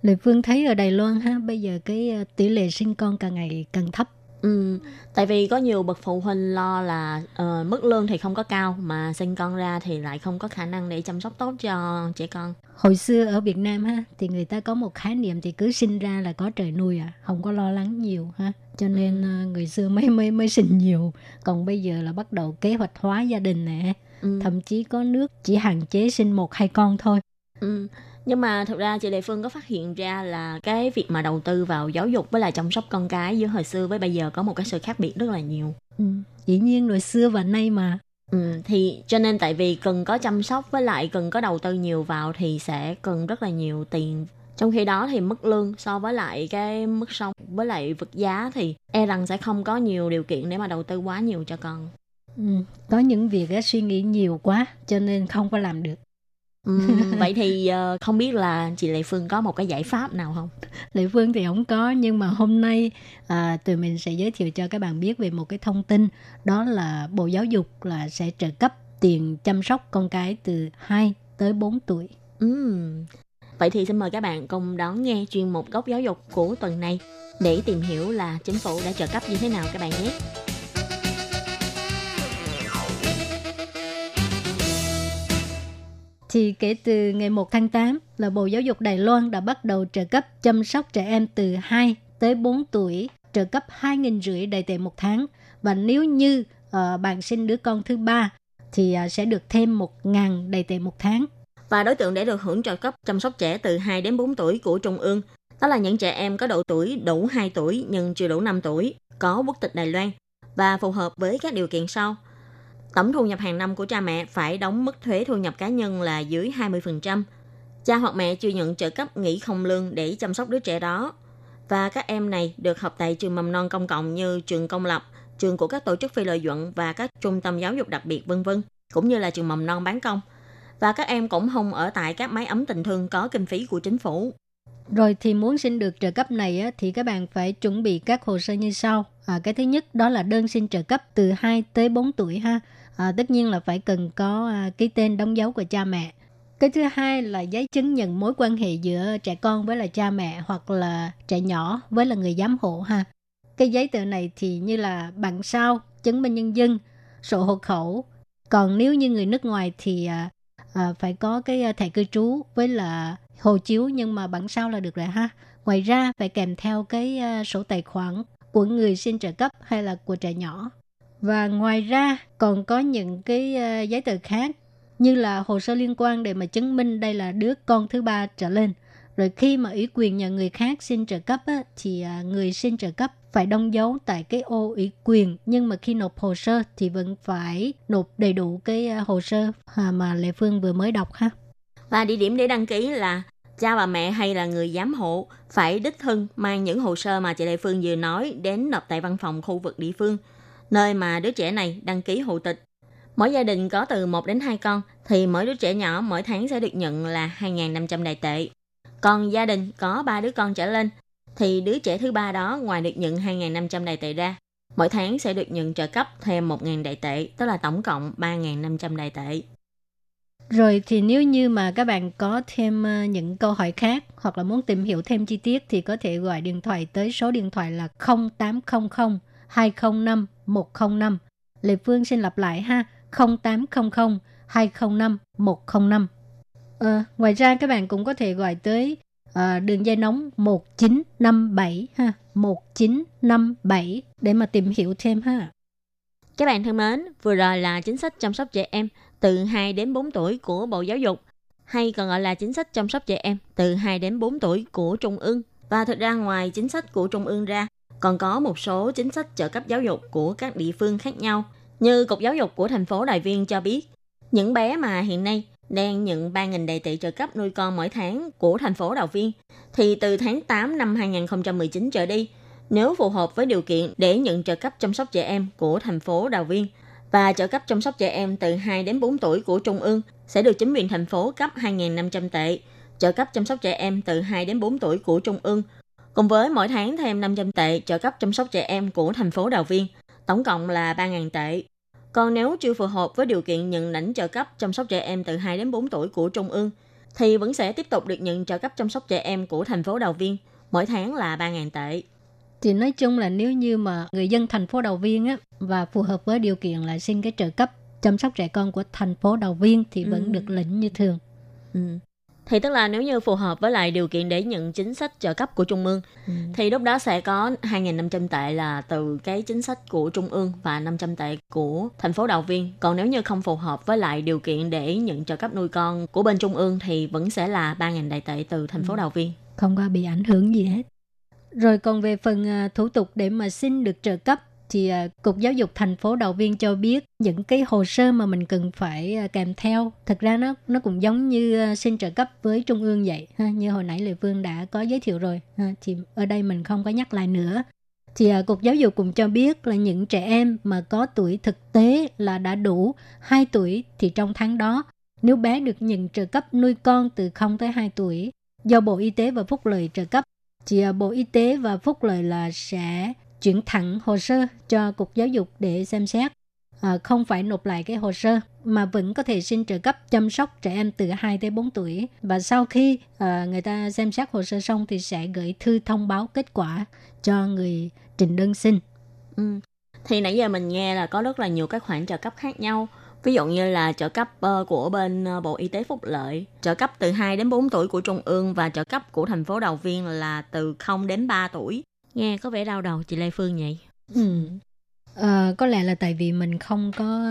Lệ Phương thấy ở Đài Loan ha, bây giờ cái ờ, tỷ lệ sinh con càng ngày càng thấp. Ừ, tại vì có nhiều bậc phụ huynh lo là uh, mức lương thì không có cao mà sinh con ra thì lại không có khả năng để chăm sóc tốt cho trẻ con. Hồi xưa ở Việt Nam ha, thì người ta có một khái niệm thì cứ sinh ra là có trời nuôi à, không có lo lắng nhiều ha. Cho nên uh, người xưa mới mới mới sinh nhiều. Còn bây giờ là bắt đầu kế hoạch hóa gia đình nè. Ừ. Thậm chí có nước chỉ hạn chế sinh một hai con thôi. Ừ. Nhưng mà thực ra chị Lệ Phương có phát hiện ra là cái việc mà đầu tư vào giáo dục với lại chăm sóc con cái giữa hồi xưa với bây giờ có một cái sự khác biệt rất là nhiều. Ừ. Dĩ nhiên rồi xưa và nay mà. Ừ, thì cho nên tại vì cần có chăm sóc với lại cần có đầu tư nhiều vào thì sẽ cần rất là nhiều tiền. Trong khi đó thì mức lương so với lại cái mức sống với lại vật giá thì e rằng sẽ không có nhiều điều kiện để mà đầu tư quá nhiều cho con. Ừ. Có những việc á, suy nghĩ nhiều quá cho nên không có làm được. Ừm, vậy thì ờ, không biết là chị Lệ Phương có một cái giải pháp nào không? Lệ Phương thì không có nhưng mà hôm nay à, tụi mình sẽ giới thiệu cho các bạn biết về một cái thông tin đó là Bộ Giáo dục là sẽ trợ cấp tiền chăm sóc con cái từ 2 tới 4 tuổi. Ừm. Vậy thì xin mời các bạn cùng đón nghe chuyên mục góc giáo dục của tuần này để tìm hiểu là chính phủ đã trợ cấp như thế nào các bạn nhé. Thì kể từ ngày 1 tháng 8 là Bộ Giáo dục Đài Loan đã bắt đầu trợ cấp chăm sóc trẻ em từ 2 tới 4 tuổi, trợ cấp 2.000 rưỡi đầy tệ một tháng. Và nếu như uh, bạn sinh đứa con thứ ba thì uh, sẽ được thêm 1.000 đầy tệ một tháng. Và đối tượng để được hưởng trợ cấp chăm sóc trẻ từ 2 đến 4 tuổi của Trung ương, đó là những trẻ em có độ tuổi đủ 2 tuổi nhưng chưa đủ 5 tuổi, có quốc tịch Đài Loan và phù hợp với các điều kiện sau. Tổng thu nhập hàng năm của cha mẹ phải đóng mức thuế thu nhập cá nhân là dưới 20%. Cha hoặc mẹ chưa nhận trợ cấp nghỉ không lương để chăm sóc đứa trẻ đó. Và các em này được học tại trường mầm non công cộng như trường công lập, trường của các tổ chức phi lợi nhuận và các trung tâm giáo dục đặc biệt vân vân, cũng như là trường mầm non bán công. Và các em cũng không ở tại các máy ấm tình thương có kinh phí của chính phủ. Rồi thì muốn xin được trợ cấp này á, thì các bạn phải chuẩn bị các hồ sơ như sau. À, cái thứ nhất đó là đơn xin trợ cấp từ 2 tới 4 tuổi ha. À, tất nhiên là phải cần có à, ký tên đóng dấu của cha mẹ. Cái thứ hai là giấy chứng nhận mối quan hệ giữa trẻ con với là cha mẹ hoặc là trẻ nhỏ với là người giám hộ ha. Cái giấy tờ này thì như là bằng sao, chứng minh nhân dân, sổ hộ khẩu. Còn nếu như người nước ngoài thì à, à, phải có cái à, thẻ cư trú với là hộ chiếu nhưng mà bản sao là được rồi ha. Ngoài ra phải kèm theo cái à, sổ tài khoản của người xin trợ cấp hay là của trẻ nhỏ. Và ngoài ra còn có những cái ờ, giấy tờ khác như là hồ sơ liên quan để mà chứng minh đây là đứa con thứ ba trở lên. Rồi khi mà ủy quyền nhờ người khác xin trợ cấp á, thì à, người xin trợ cấp phải đóng dấu tại cái ô ủy quyền nhưng mà khi nộp hồ sơ thì vẫn phải nộp đầy đủ cái ờ, hồ sơ à, mà Lệ Phương vừa mới đọc ha. Và địa điểm để đăng ký là cha và mẹ hay là người giám hộ phải đích thân mang những hồ sơ mà chị Lệ Phương vừa nói đến nộp tại văn phòng khu vực địa phương nơi mà đứa trẻ này đăng ký hộ tịch. Mỗi gia đình có từ 1 đến 2 con thì mỗi đứa trẻ nhỏ mỗi tháng sẽ được nhận là 2.500 đại tệ. Còn gia đình có 3 đứa con trở lên thì đứa trẻ thứ ba đó ngoài được nhận 2.500 đại tệ ra, mỗi tháng sẽ được nhận trợ cấp thêm 1.000 đại tệ, tức là tổng cộng 3.500 đại tệ. Rồi thì nếu như mà các bạn có thêm ờ, những câu hỏi khác hoặc là muốn tìm hiểu thêm chi tiết thì có thể gọi điện thoại tới số điện thoại là 0800 205 105. Lê Phương xin lặp lại ha, 0800 205 105. À, ngoài ra các bạn cũng có thể gọi tới à, đường dây nóng 1957 ha, 1957 để mà tìm hiểu thêm ha. Các bạn thân mến, vừa rồi là chính sách chăm sóc trẻ em từ 2 đến 4 tuổi của Bộ Giáo dục hay còn gọi là chính sách chăm sóc trẻ em từ 2 đến 4 tuổi của Trung ương. Và thực ra ngoài chính sách của Trung ương ra, còn có một số chính sách trợ cấp giáo dục của các địa phương khác nhau Như Cục Giáo dục của thành phố Đài Viên cho biết, những bé mà hiện nay đang nhận 3.000 đại tệ trợ cấp nuôi con mỗi tháng của thành phố Đào Viên, thì từ tháng 8 năm 2019 trở đi, nếu phù hợp với điều kiện để nhận trợ cấp chăm sóc trẻ em của thành phố Đào Viên và trợ cấp chăm sóc trẻ em từ 2 đến 4 tuổi của Trung ương sẽ được chính quyền thành phố cấp 2.500 tệ, trợ cấp chăm sóc trẻ em từ 2 đến 4 tuổi của Trung ương, cùng với mỗi tháng thêm 500 tệ trợ cấp chăm sóc trẻ em của thành phố Đào Viên, tổng cộng là 3.000 tệ. Còn nếu chưa phù hợp với điều kiện nhận lãnh trợ cấp chăm sóc trẻ em từ 2 đến 4 tuổi của Trung ương, thì vẫn sẽ tiếp tục được nhận trợ cấp chăm sóc trẻ em của thành phố Đào Viên, mỗi tháng là 3.000 tệ. Thì nói chung là nếu như mà người dân thành phố Đào Viên á và phù hợp với điều kiện là xin cái trợ cấp chăm sóc trẻ con của thành phố Đào Viên thì vẫn Ừ. được lĩnh như thường. Ừ. Thì tức là nếu như phù hợp với lại điều kiện để nhận chính sách trợ cấp của Trung ương, thì lúc đó sẽ có 2.500 tệ là từ cái chính sách của Trung ương và 500 tệ của thành phố Đào Viên. Còn nếu như không phù hợp với lại điều kiện để nhận trợ cấp nuôi con của bên Trung ương thì vẫn sẽ là 3.000 đại tệ từ thành phố Đào Viên. Không có bị ảnh hưởng gì hết. Rồi còn về phần à, thủ tục để mà xin được trợ cấp thì à, Cục Giáo dục thành phố đầu Viên cho biết những cái hồ sơ mà mình cần phải à, kèm theo, thực ra nó nó cũng giống như à, xin trợ cấp với trung ương vậy, ha, như hồi nãy Lê Phương đã có giới thiệu rồi, ha, thì ở đây mình không có nhắc lại nữa. Thì Cục Giáo dục cũng cho biết là những trẻ em mà có tuổi thực tế là đã đủ 2 tuổi thì trong tháng đó, nếu bé được nhận trợ cấp nuôi con từ 0 tới 2 tuổi do Bộ Y tế và Phúc lợi trợ cấp, thì Bộ Y tế và Phúc lợi là sẽ chuyển thẳng hồ sơ cho Cục Giáo dục để xem xét. À, không phải nộp lại cái hồ sơ mà vẫn có thể xin trợ cấp chăm sóc trẻ em từ 2 tới 4 tuổi và sau khi à, người ta xem xét hồ sơ xong thì sẽ gửi thư thông báo kết quả cho người trình đơn xin. Ừ. Thì nãy giờ mình nghe là có rất là nhiều các khoản trợ cấp khác nhau. Ví dụ như là trợ cấp ờ, của bên Bộ Y tế Phúc lợi, trợ cấp từ 2 đến 4 tuổi của Trung ương và trợ cấp của thành phố đầu Viên là từ 0 đến 3 tuổi. Nghe có vẻ đau đầu chị Lê Phương nhỉ? Ừ. Ờ, có lẽ là tại vì mình không có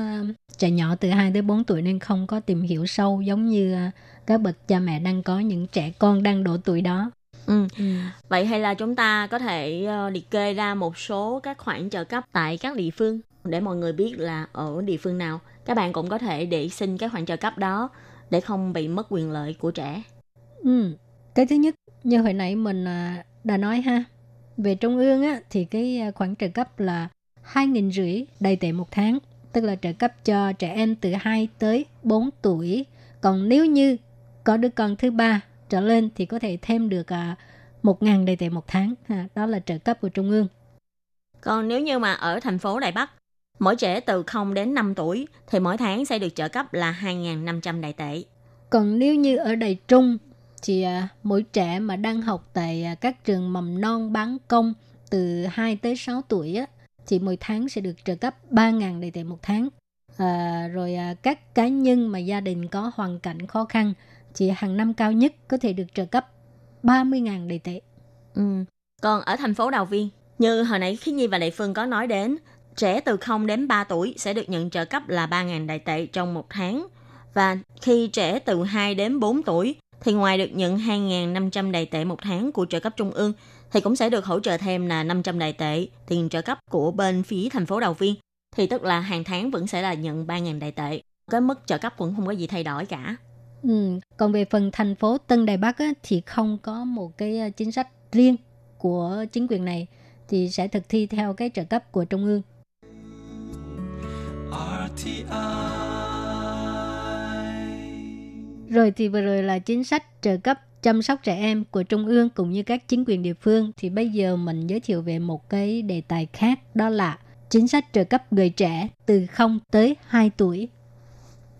trẻ nhỏ từ 2 tới 4 tuổi nên không có tìm hiểu sâu giống như uh, các bậc cha mẹ đang có những trẻ con đang độ tuổi đó. Ừ. Ừ. Vậy hay là chúng ta có thể ờ, liệt kê ra một số các khoản trợ cấp tại các địa phương để mọi người biết là ở địa phương nào các bạn cũng có thể để xin cái khoản trợ cấp đó để không bị mất quyền lợi của trẻ. Ừ. Cái thứ nhất như hồi nãy mình à, đã nói ha về trung ương á thì cái à, khoản trợ cấp là hai nghìn rưỡi đầy tệ một tháng tức là trợ cấp cho trẻ em từ 2 tới 4 tuổi còn nếu như có đứa con thứ ba trở lên thì có thể thêm được à, một ngàn đầy tệ một tháng ha. đó là trợ cấp của trung ương Còn nếu như mà ở thành phố Đài Bắc, mỗi trẻ từ 0 đến 5 tuổi thì mỗi tháng sẽ được trợ cấp là 2.500 đại tệ. Còn nếu như ở Đài Trung thì à, mỗi trẻ mà đang học tại à, các trường mầm non bán công từ 2 tới 6 tuổi á, thì mỗi tháng sẽ được trợ cấp 3.000 đầy tệ một tháng. À, rồi à, các cá nhân mà gia đình có hoàn cảnh khó khăn thì hàng năm cao nhất có thể được trợ cấp 30.000 đầy tệ. Ừ. Còn ở thành phố Đào Viên, như hồi nãy Khí Nhi và Lệ Phương có nói đến, trẻ từ 0 đến 3 tuổi sẽ được nhận trợ cấp là 3.000 đại tệ trong một tháng. Và khi trẻ từ 2 đến 4 tuổi thì ngoài được nhận 2.500 đại tệ một tháng của trợ cấp trung ương thì cũng sẽ được hỗ trợ thêm là 500 đại tệ tiền trợ cấp của bên phía thành phố Đào Viên. Thì tức là hàng tháng vẫn sẽ là nhận 3.000 đại tệ. Cái mức trợ cấp cũng không có gì thay đổi cả. Ừ. Còn về phần thành phố Tân Đài Bắc á, thì không có một cái à, chính sách riêng của chính quyền này thì sẽ thực thi theo cái trợ cấp của trung ương. Rồi thì vừa rồi là chính sách trợ cấp chăm sóc trẻ em của Trung ương cũng như các chính quyền địa phương. Thì bây giờ mình giới thiệu về một cái đề tài khác đó là chính sách trợ cấp người trẻ từ 0 tới 2 tuổi.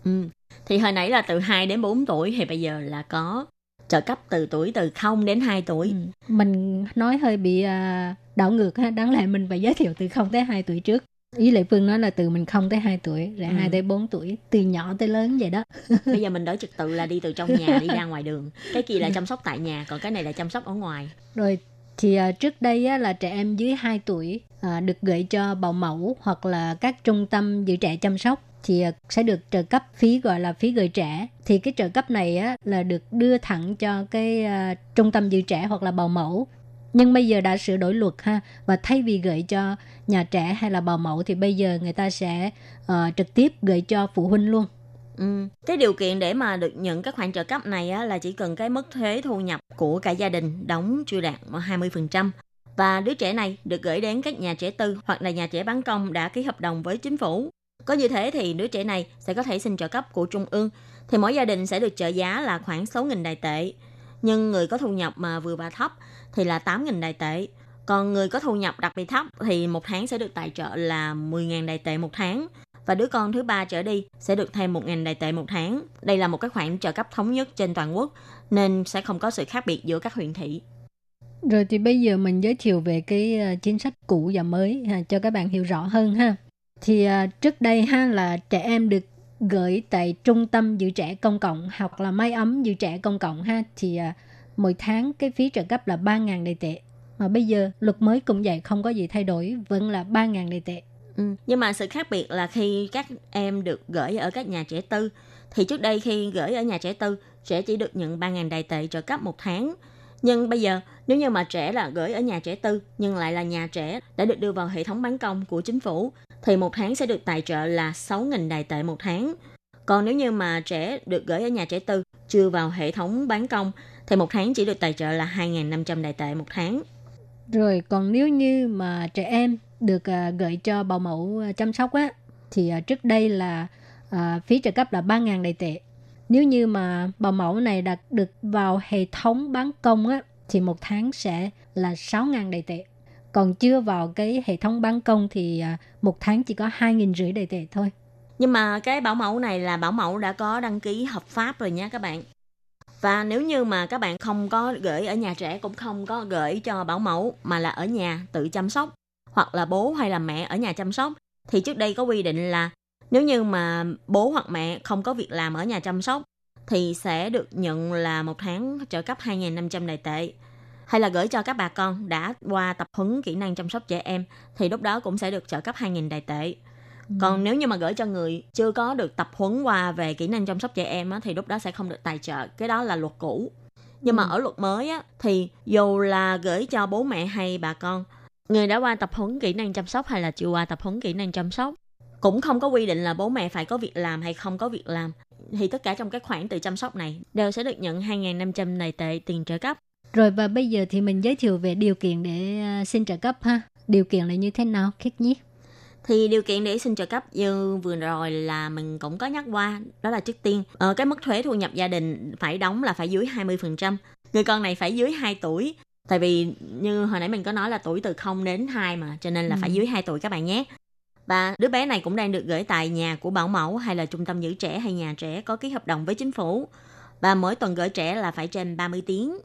Ừ. Thì hồi nãy là từ 2 đến 4 tuổi thì bây giờ là có trợ cấp từ tuổi từ 0 đến 2 tuổi. Ừ. Mình nói hơi bị à, đảo ngược ha, đáng lẽ mình phải giới thiệu từ 0 tới 2 tuổi trước. Ý Lệ Phương nói là từ mình 0 tới 2 tuổi, rồi Ừ. 2 tới 4 tuổi, từ nhỏ tới lớn vậy đó. Bây giờ mình đổi trật tự là đi từ trong nhà đi ra ngoài đường. Cái kia là chăm sóc tại nhà, còn cái này là chăm sóc ở ngoài. Rồi thì à, trước đây á, là trẻ em dưới 2 tuổi à, được gửi cho bảo mẫu hoặc là các trung tâm giữ trẻ chăm sóc thì à, sẽ được trợ cấp phí gọi là phí gửi trẻ. Thì cái trợ cấp này á, là được đưa thẳng cho cái à, trung tâm giữ trẻ hoặc là bảo mẫu. Nhưng bây giờ đã sửa đổi luật ha và thay vì gửi cho nhà trẻ hay là bảo mẫu thì bây giờ người ta sẽ uh, trực tiếp gửi cho phụ huynh luôn. Ừ. Cái điều kiện để mà được nhận các khoản trợ cấp này á, là chỉ cần cái mức thuế thu nhập của cả gia đình đóng chưa đạt 20% và đứa trẻ này được gửi đến các nhà trẻ tư hoặc là nhà trẻ bán công đã ký hợp đồng với chính phủ. Có như thế thì đứa trẻ này sẽ có thể xin trợ cấp của trung ương thì mỗi gia đình sẽ được trợ giá là khoảng 6.000 đài tệ. Nhưng người có thu nhập mà vừa và thấp thì là 8.000 đài tệ. Còn người có thu nhập đặc biệt thấp thì một tháng sẽ được tài trợ là 10.000 đài tệ một tháng. Và đứa con thứ ba trở đi sẽ được thêm 1.000 đài tệ một tháng. Đây là một cái khoản trợ cấp thống nhất trên toàn quốc nên sẽ không có sự khác biệt giữa các huyện thị. Rồi thì bây giờ mình giới thiệu về cái ờ, chính sách cũ và mới ha, cho các bạn hiểu rõ hơn ha. Thì ờ, trước đây ha là trẻ em được gửi tại trung tâm giữ trẻ công cộng hoặc là máy ấm giữ trẻ công cộng ha thì à, mỗi tháng cái phí trợ cấp là 3.000 đại tệ. Mà bây giờ luật mới cũng vậy không có gì thay đổi vẫn là 3.000 đại tệ. Ừ. Nhưng mà sự khác biệt là khi các em được gửi ở các nhà trẻ tư thì trước đây khi gửi ở nhà trẻ tư trẻ chỉ được nhận 3.000 đại tệ trợ cấp một tháng. Nhưng bây giờ nếu như mà trẻ là gửi ở nhà trẻ tư nhưng lại là nhà trẻ đã được đưa vào hệ thống bán công của chính phủ thì một tháng sẽ được tài trợ là 6.000 đài tệ một tháng. Còn nếu như mà trẻ được gửi ở nhà trẻ tư chưa vào hệ thống bán công thì một tháng chỉ được tài trợ là 2.500 đài tệ một tháng. Rồi còn nếu như mà trẻ em được uh, gửi cho bảo mẫu à, chăm sóc á thì uh, trước đây là uh, phí trợ cấp là 3.000 đài tệ. Nếu như mà bảo mẫu này đặt được vào hệ thống bán công á thì một tháng sẽ là 6.000 đài tệ. Còn chưa vào cái hệ thống bán công thì à, một tháng chỉ có 2.000 rưỡi đầy tệ thôi. Nhưng mà cái bảo mẫu này là bảo mẫu đã có đăng ký hợp pháp rồi nha các bạn. Và nếu như mà các bạn không có gửi ở nhà trẻ cũng không có gửi cho bảo mẫu mà là ở nhà tự chăm sóc, hoặc là bố hay là mẹ ở nhà chăm sóc, thì trước đây có quy định là nếu như mà bố hoặc mẹ không có việc làm ở nhà chăm sóc thì sẽ được nhận là một tháng trợ cấp 2.500 đài tệ hay là gửi cho các bà con đã qua tập huấn kỹ năng chăm sóc trẻ em thì lúc đó cũng sẽ được trợ cấp 2.000 đài tệ. Ừ. Còn nếu như mà gửi cho người chưa có được tập huấn qua về kỹ năng chăm sóc trẻ em á, thì lúc đó sẽ không được tài trợ. Cái đó là luật cũ. Nhưng ừ. mà ở luật mới á, thì dù là gửi cho bố mẹ hay bà con, người đã qua tập huấn kỹ năng chăm sóc hay là chưa qua tập huấn kỹ năng chăm sóc, cũng không có quy định là bố mẹ phải có việc làm hay không có việc làm. Thì tất cả trong cái khoản từ chăm sóc này đều sẽ được nhận 2.500 đài tệ tiền trợ cấp. Rồi và bây giờ thì mình giới thiệu về điều kiện để uh, xin trợ cấp ha. Điều kiện là như thế nào, Khiết Nhi? Thì điều kiện để xin trợ cấp như vừa rồi là mình cũng có nhắc qua, đó là trước tiên, ờ, cái mức thuế thu nhập gia đình phải đóng là phải dưới 20%. Người con này phải dưới 2 tuổi. Tại vì như hồi nãy mình có nói là tuổi từ 0 đến 2 mà, cho nên là ừ. phải dưới 2 tuổi các bạn nhé. Và đứa bé này cũng đang được gửi tại nhà của bảo mẫu hay là trung tâm giữ trẻ hay nhà trẻ có ký hợp đồng với chính phủ. Và mỗi tuần gửi trẻ là phải trên 30 tiếng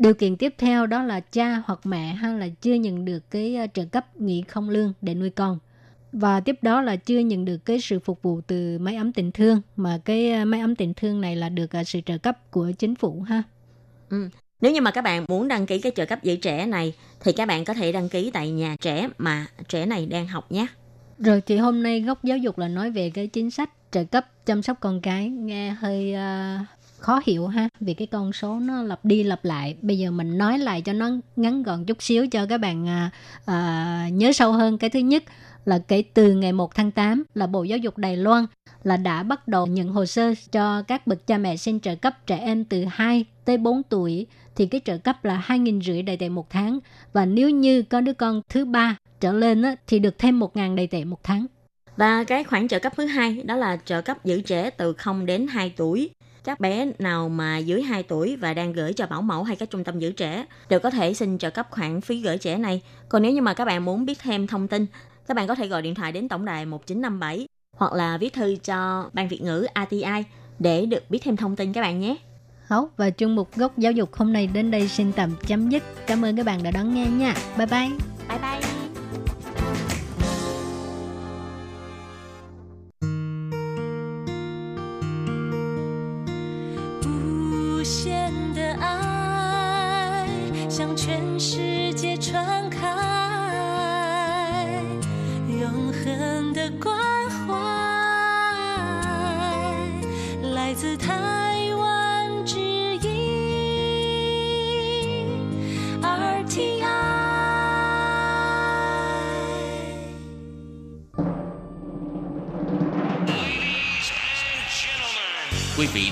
Điều kiện tiếp theo đó là cha hoặc mẹ hay là chưa nhận được cái ờ, trợ cấp nghỉ không lương để nuôi con. Và tiếp đó là chưa nhận được cái sự phục vụ từ máy ấm tình thương mà cái ờ, máy ấm tình thương này là được ờ, sự trợ cấp của chính phủ ha. Ừ. Nếu như mà các bạn muốn đăng ký cái trợ cấp giữ trẻ này thì các bạn có thể đăng ký tại nhà trẻ mà trẻ này đang học nhé. Rồi thì hôm nay góc giáo dục là nói về cái chính sách trợ cấp chăm sóc con cái nghe hơi uh, khó hiểu ha. Vì cái con số nó lặp đi lặp lại. Bây giờ mình nói lại cho nó ngắn gọn chút xíu cho các bạn à, à, nhớ sâu hơn. Cái thứ nhất là kể từ ngày 1 tháng 8 là Bộ Giáo dục Đài Loan là đã bắt đầu nhận hồ sơ cho các bậc cha mẹ xin trợ cấp trẻ em từ 2 tới 4 tuổi. Thì cái trợ cấp là 2.000 rưỡi đầy tệ một tháng. Và nếu như có đứa con thứ ba trở lên á, thì được thêm 1.000 đầy tệ một tháng. Và cái khoản trợ cấp thứ hai đó là trợ cấp giữ trẻ từ 0 đến 2 tuổi các bé nào mà dưới 2 tuổi và đang gửi cho bảo mẫu hay các trung tâm giữ trẻ đều có thể xin trợ cấp khoản phí gửi trẻ này. Còn nếu như mà các bạn muốn biết thêm thông tin, các bạn có thể gọi điện thoại đến tổng đài 1957 hoặc là viết thư cho Ban Việt ngữ ATI để được biết thêm thông tin các bạn nhé. Hấu và chương mục gốc giáo dục hôm nay đến đây xin tạm chấm dứt. Cảm ơn các bạn đã đón nghe nha. Bye bye. Bye bye.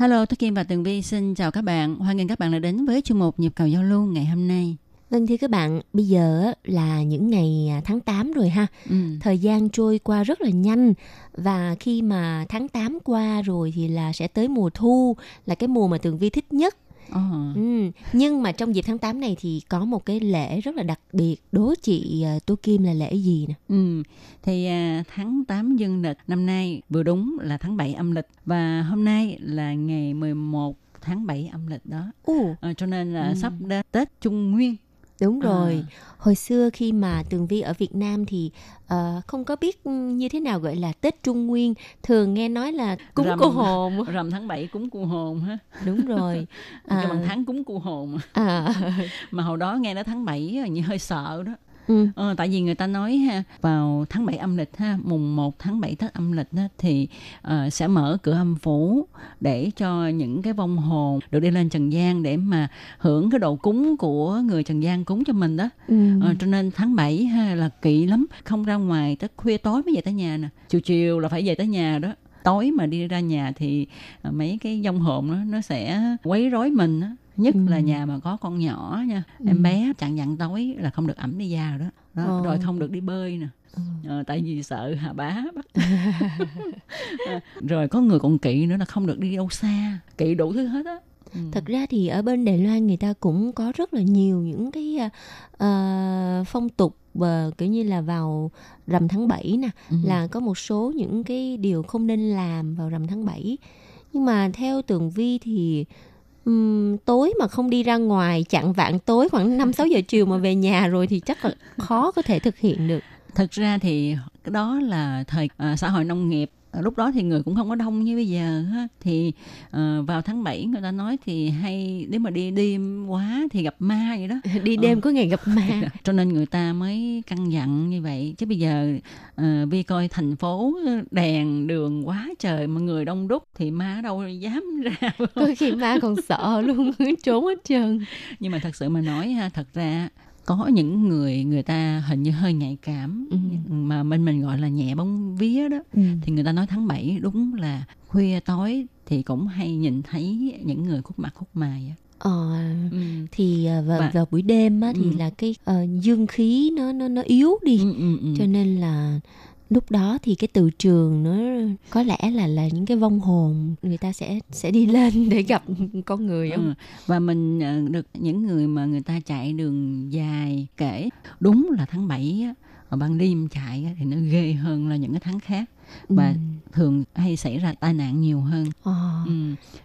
Hello, Tố Kim và Tường Vi xin chào các bạn. Hoan nghênh các bạn đã đến với chuyên mục Nhịp cầu giao lưu ngày hôm nay. Vâng thưa các bạn, bây giờ là những ngày à, tháng 8 rồi ha. Ừ. Thời gian trôi qua rất là nhanh và khi mà tháng 8 qua rồi thì là sẽ tới mùa thu là cái mùa mà Tường Vi thích nhất. Ờ. Ừ. Nhưng mà trong dịp tháng 8 này thì có một cái lễ rất là đặc biệt. Đố chị à, Tô Kim là lễ gì nè? Ừ, thì à, tháng 8 dương lịch năm nay vừa đúng là tháng 7 âm lịch và hôm nay là ngày 11 tháng 7 âm lịch đó. Ồ, Ờ, cho nên là Ừ. sắp đến Tết Trung Nguyên. Đúng rồi. À. Hồi xưa khi mà Tường Vi ở Việt Nam thì ờ, không có biết như thế nào gọi là Tết Trung Nguyên. Thường nghe nói là cúng Rằm. cô hồn. Rằm tháng 7 cúng cu hồn ha. Đúng rồi. Cái bằng À, tháng cúng cu hồn. à, Mà hồi đó nghe nói tháng 7 á, như hơi sợ đó. Ừ. Ờ, tại vì người ta nói ha vào tháng 7 âm lịch ha mùng 1 tháng 7 Tết âm lịch đó, thì ờ, sẽ mở cửa âm phủ để cho những cái vong hồn được đi lên trần gian để mà hưởng cái độ cúng của người trần gian cúng cho mình đó Ừ. Ờ, cho nên tháng 7 ha là kỵ lắm không ra ngoài tới khuya tối mới về tới nhà nè chiều chiều là phải về tới nhà đó tối mà đi ra nhà thì ờ, mấy cái vong hồn đó nó sẽ quấy rối mình á nhất Ừ. là nhà mà có con nhỏ nha Ừ. em bé chặn dặn tối là không được ẩm đi vào đó, đó Ờ. rồi không được đi bơi nè Ừ. Ờ, tại vì sợ hà bá bắt Ờ, rồi có người còn kỵ nữa là không được đi đâu xa kỵ đủ thứ hết á Ừ. Thật ra thì ở bên Đài Loan người ta cũng có rất là nhiều những cái ờ, phong tục ờ, kiểu như là vào rằm tháng 7 nè Ừ. là có một số những cái điều không nên làm vào rằm tháng 7. Nhưng mà theo Tường Vi thì um, tối mà không đi ra ngoài chặn vạn tối khoảng 5 6 giờ chiều mà về nhà rồi thì chắc là khó có thể thực hiện được. thực ra thì đó là thời uh, xã hội nông nghiệp lúc đó thì người cũng không có đông như bây giờ ha thì ờ, vào tháng 7 người ta nói thì hay nếu mà đi đêm quá thì gặp ma vậy đó Đi đêm có ngày gặp ma. cho nên người ta mới căn dặn như vậy chứ bây giờ ờ, vi coi thành phố đèn đường quá trời mà người đông đúc thì ma đâu dám ra Đôi khi ma còn sợ luôn, trốn hết trơn. nhưng mà thật sự mà nói ha thật ra có những người người ta hình như hơi nhạy cảm Ừ. mà bên mình gọi là nhẹ bóng vía đó thì người ta nói tháng 7 đúng là khuya tối thì cũng hay nhìn thấy những người khúc mặt khúc mày á. Ờ, Ừ. thì ờ, vào, Và- vào buổi đêm á, thì Ừ. là cái ờ, dương khí nó nó nó yếu đi Ừ, ừ, ừ. cho nên là lúc đó thì cái từ trường nó có lẽ là là những cái vong hồn người ta sẽ sẽ đi lên để gặp con người không Ừ. và mình ờ, được những người mà người ta chạy đường dài kể đúng là tháng 7 á, ở ban đêm chạy thì nó ghê hơn là những cái tháng khác và Ừ. thường hay xảy ra tai nạn nhiều hơn Ờ. Ừ.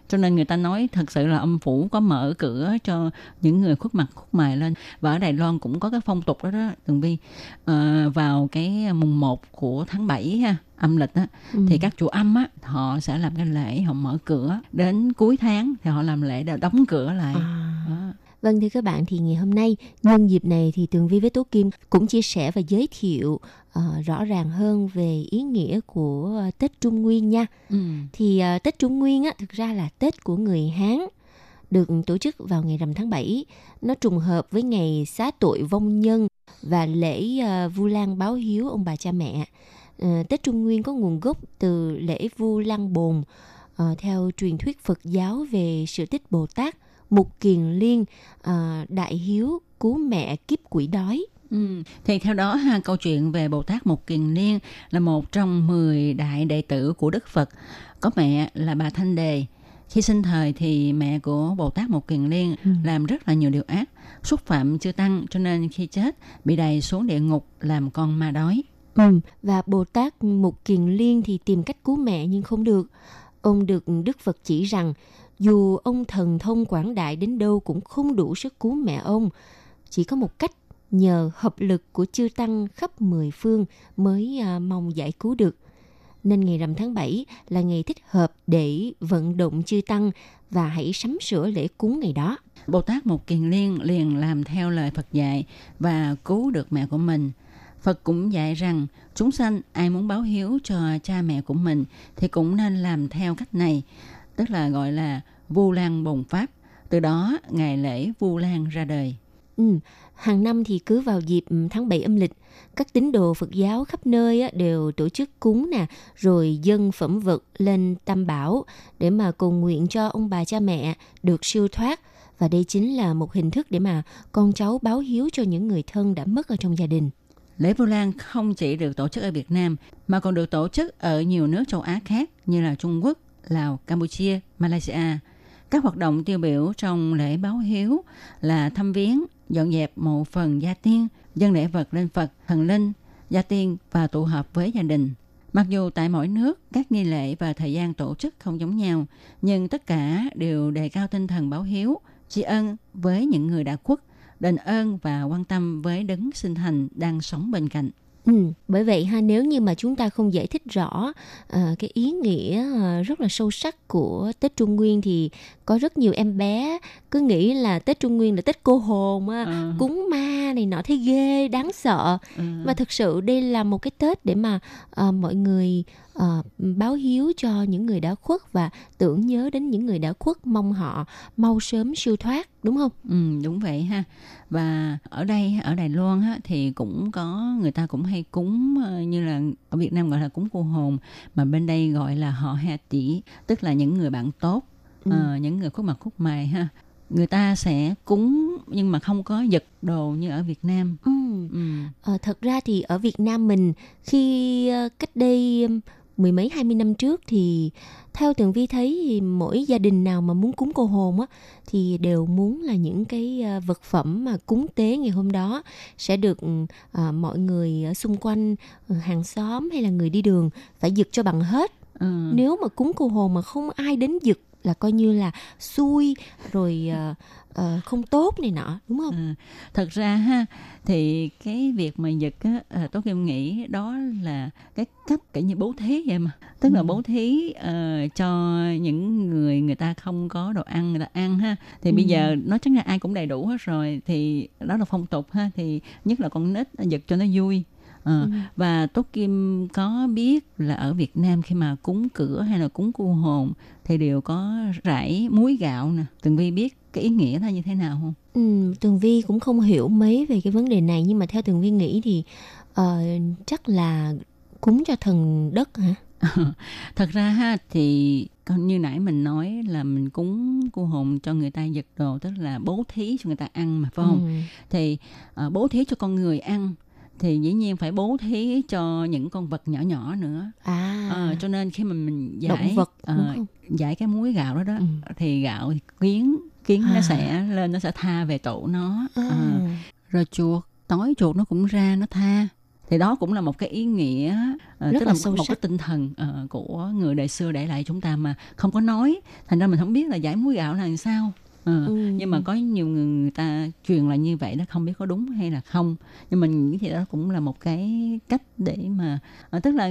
Cho nên người ta nói thật sự là âm phủ có mở cửa cho những người khuất mặt khuất mày lên và ở Đài Loan cũng có cái phong tục đó đó Tường Vi Ờ, vào cái mùng 1 của tháng 7 ha âm lịch á Ừ. thì các chùa âm á họ sẽ làm cái lễ họ mở cửa đến cuối tháng thì họ làm lễ đóng cửa lại À. Đó. Vâng thưa các bạn thì ngày hôm nay nhân dịp này thì Tường Vi với Tố Kim cũng chia sẻ và giới thiệu ờ, rõ ràng hơn về ý nghĩa của Tết Trung Nguyên nha. Ừ. Thì ờ, Tết Trung Nguyên á thực ra là Tết của người Hán được tổ chức vào ngày rằm tháng 7. Nó trùng hợp với ngày xá tội vong nhân và lễ ờ, Vu Lan báo hiếu ông bà cha mẹ. Ờ, Tết Trung Nguyên có nguồn gốc từ lễ Vu Lan Bồn ờ, theo truyền thuyết Phật giáo về sự tích Bồ Tát Mục Kiền Liên ờ, đại hiếu cứu mẹ kiếp quỷ đói. Ừ. Thì theo đó ha, câu chuyện về Bồ Tát Mục Kiền Liên là một trong 10 đại đệ tử của Đức Phật. Có mẹ là bà Thanh Đề. Khi sinh thời thì mẹ của Bồ Tát Mục Kiền Liên Ừ. làm rất là nhiều điều ác, xúc phạm chư tăng cho nên khi chết bị đầy xuống địa ngục làm con ma đói. Ừ. Và Bồ Tát Mục Kiền Liên thì tìm cách cứu mẹ nhưng không được. Ông được Đức Phật chỉ rằng dù ông thần thông quảng đại đến đâu cũng không đủ sức cứu mẹ ông. Chỉ có một cách nhờ hợp lực của chư tăng khắp mười phương mới à, mong giải cứu được. Nên ngày rằm tháng 7 là ngày thích hợp để vận động chư tăng và hãy sắm sửa lễ cúng ngày đó. Bồ Tát Một Kiền Liên liền làm theo lời Phật dạy và cứu được mẹ của mình. Phật cũng dạy rằng chúng sanh ai muốn báo hiếu cho cha mẹ của mình thì cũng nên làm theo cách này, tức là gọi là Vu Lan Bồn Pháp. Từ đó ngày lễ Vu Lan ra đời. Ừ, hàng năm thì cứ vào dịp tháng 7 âm lịch, các tín đồ Phật giáo khắp nơi á, đều tổ chức cúng nè, rồi dâng phẩm vật lên Tam Bảo để mà cầu nguyện cho ông bà cha mẹ được siêu thoát. Và đây chính là một hình thức để mà con cháu báo hiếu cho những người thân đã mất ở trong gia đình. Lễ Vu Lan không chỉ được tổ chức ở Việt Nam mà còn được tổ chức ở nhiều nước châu Á khác như là Trung Quốc, Lào, Campuchia, Malaysia. Các hoạt động tiêu biểu trong lễ báo hiếu là thăm viếng, dọn dẹp mộ phần gia tiên, dân lễ vật lên Phật, thần linh, gia tiên và tụ họp với gia đình. Mặc dù tại mỗi nước, các nghi lễ và thời gian tổ chức không giống nhau, nhưng tất cả đều đề cao tinh thần báo hiếu, tri ân với những người đã khuất, đền ơn và quan tâm với đấng sinh thành đang sống bên cạnh. Ừ, bởi vậy ha nếu như mà chúng ta không giải thích rõ uh, cái ý nghĩa uh, rất là sâu sắc của Tết Trung Nguyên thì có rất nhiều em bé cứ nghĩ là Tết Trung Nguyên là Tết cô hồn á, Ừ. cúng ma này nọ thấy ghê đáng sợ Ừ. mà thực sự đây là một cái Tết để mà uh, mọi người uh, báo hiếu cho những người đã khuất và tưởng nhớ đến những người đã khuất mong họ mau sớm siêu thoát đúng không? Ừ, đúng vậy ha. Và ở đây ở Đài Loan á, thì cũng có người ta cũng hay cúng như là ở Việt Nam gọi là cúng cô hồn mà bên đây gọi là họ ha tỷ tức là những người bạn tốt Ừ. ờ, những người khuất mặt khuất mày ha người ta sẽ cúng nhưng mà không có giật đồ như ở Việt Nam Ừ. ừ. Ờ, thật ra thì ở Việt Nam mình khi ờ, cách đây mười mấy hai mươi năm trước thì theo tường vi thấy thì mỗi gia đình nào mà muốn cúng cô hồn á thì đều muốn là những cái ờ, vật phẩm mà cúng tế ngày hôm đó sẽ được ờ, mọi người ở xung quanh hàng xóm hay là người đi đường phải giật cho bằng hết Ừ. nếu mà cúng cô hồn mà không ai đến giật là coi như là xui rồi ờ, ờ, không tốt này nọ đúng không? Ừ. thật ra ha thì cái việc mà giật á à, tôi kim nghĩ đó là cái cách kiểu như bố thí vậy mà tức là Ừ. bố thí ờ, cho những người người ta không có đồ ăn người ta ăn ha thì bây Ừ. giờ nói chắc là ai cũng đầy đủ hết rồi thì đó là phong tục ha thì nhất là con nít giật cho nó vui Ờ, Ừ. và Tốt Kim có biết là ở Việt Nam khi mà cúng cửa hay là cúng cu hồn thì đều có rải muối gạo nè. Tường Vi biết cái ý nghĩa nó như thế nào không? Ừ, Tường Vi cũng không hiểu mấy về cái vấn đề này nhưng mà theo Tường Vi nghĩ thì ờ, chắc là cúng cho thần đất hả? Thật ra ha thì như nãy mình nói là mình cúng cu hồn cho người ta giật đồ tức là bố thí cho người ta ăn mà phải không? Ừ. Thì ờ, bố thí cho con người ăn thì dĩ nhiên phải bố thí cho những con vật nhỏ nhỏ nữa. À, Ờ, cho nên khi mà mình giải động vật không? giải cái muối gạo đó đó Ừ. thì gạo kiến kiến À. nó sẽ lên nó sẽ tha về tổ nó À. Ờ, rồi chuột tối chuột nó cũng ra nó tha thì đó cũng là một cái ý nghĩa ờ, Rất tức là là sâu một sắc. cái tinh thần ờ, của người đời xưa để lại chúng ta mà không có nói thành ra mình không biết là giải muối gạo là làm sao Ờ, Ừ. nhưng mà có nhiều người người ta truyền lại như vậy đó không biết có đúng hay là không nhưng mình nghĩ thì đó cũng là một cái cách để mà ờ, tức là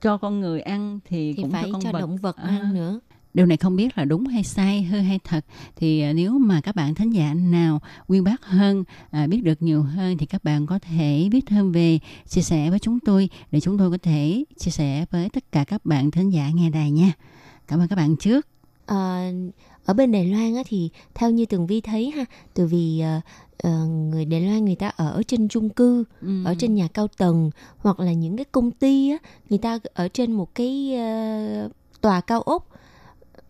cho con người ăn thì, thì cũng phải cho con cho vật động vật À. ăn nữa. Điều này không biết là đúng hay sai, hư hay thật. Thì à, nếu mà các bạn thính giả nào quyên bác hơn, à, biết được nhiều hơn thì các bạn có thể biết thêm về, chia sẻ với chúng tôi để chúng tôi có thể chia sẻ với tất cả các bạn thính giả nghe đài nha. Cảm ơn các bạn trước. Ờ, ở bên Đài Loan á, thì theo như Tường Vi thấy ha, từ vì ờ, ờ, người Đài Loan người ta ở trên chung cư, Ừ. ở trên nhà cao tầng hoặc là những cái công ty á, người ta ở trên một cái ờ, tòa cao ốc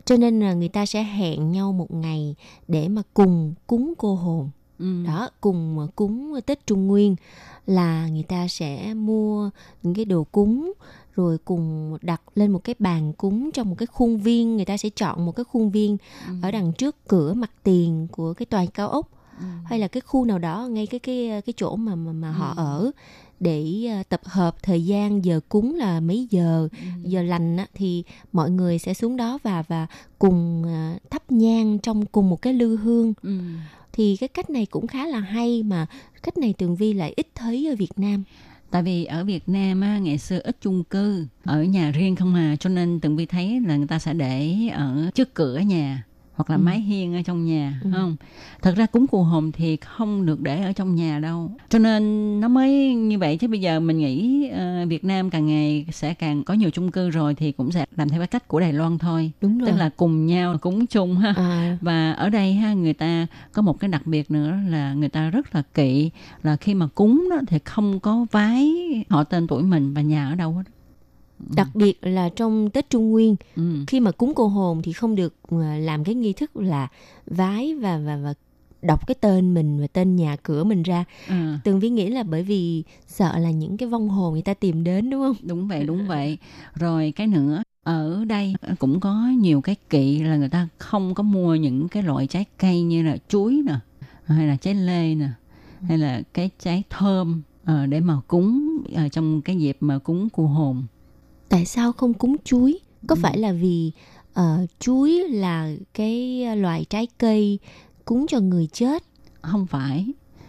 cho nên là người ta sẽ hẹn nhau một ngày để mà cùng cúng cô hồn Ừ. đó cùng cúng tết trung nguyên là người ta sẽ mua những cái đồ cúng rồi cùng đặt lên một cái bàn cúng trong một cái khuôn viên người ta sẽ chọn một cái khuôn viên Ừ. ở đằng trước cửa mặt tiền của cái tòa cao ốc Ừ. hay là cái khu nào đó ngay cái cái cái chỗ mà mà, mà họ Ừ. ở để ờ, tập hợp thời gian giờ cúng là mấy giờ Ừ. giờ lành á, thì mọi người sẽ xuống đó và và cùng ờ, thắp nhang trong cùng một cái lư hương Ừ. thì cái cách này cũng khá là hay mà cách này tường vi lại ít thấy ở việt nam tại vì ở Việt Nam á, ngày xưa ít chung cư ở nhà riêng không à cho nên từng vi thấy là người ta sẽ để ở trước cửa nhà hoặc là Ừ. mái hiên ở trong nhà Ừ. không? Thật ra cúng cù hồn thì không được để ở trong nhà đâu. Cho nên nó mới như vậy chứ bây giờ mình nghĩ ờ, Việt Nam càng ngày sẽ càng có nhiều chung cư rồi thì cũng sẽ làm theo cái cách của Đài Loan thôi. Đúng rồi. tức là cùng nhau cúng chung ha. À, và ở đây ha người ta có một cái đặc biệt nữa là người ta rất là kỵ là khi mà cúng đó thì không có vái họ tên tuổi mình và nhà ở đâu hết đặc biệt là trong tết trung nguyên ừ. khi mà cúng cô hồn thì không được ờ, làm cái nghi thức là vái và và và đọc cái tên mình và tên nhà cửa mình ra. À, tường vi nghĩ là bởi vì sợ là những cái vong hồn người ta tìm đến đúng không? Đúng vậy đúng vậy. Rồi cái nữa ở đây cũng có nhiều cái kỵ là người ta không có mua những cái loại trái cây như là chuối nè hay là trái lê nè hay là cái trái thơm ờ, để mà cúng ờ, trong cái dịp mà cúng cù hồn tại sao không cúng chuối? Có Ừ. phải là vì ờ, chuối là cái loài trái cây cúng cho người chết? Không phải.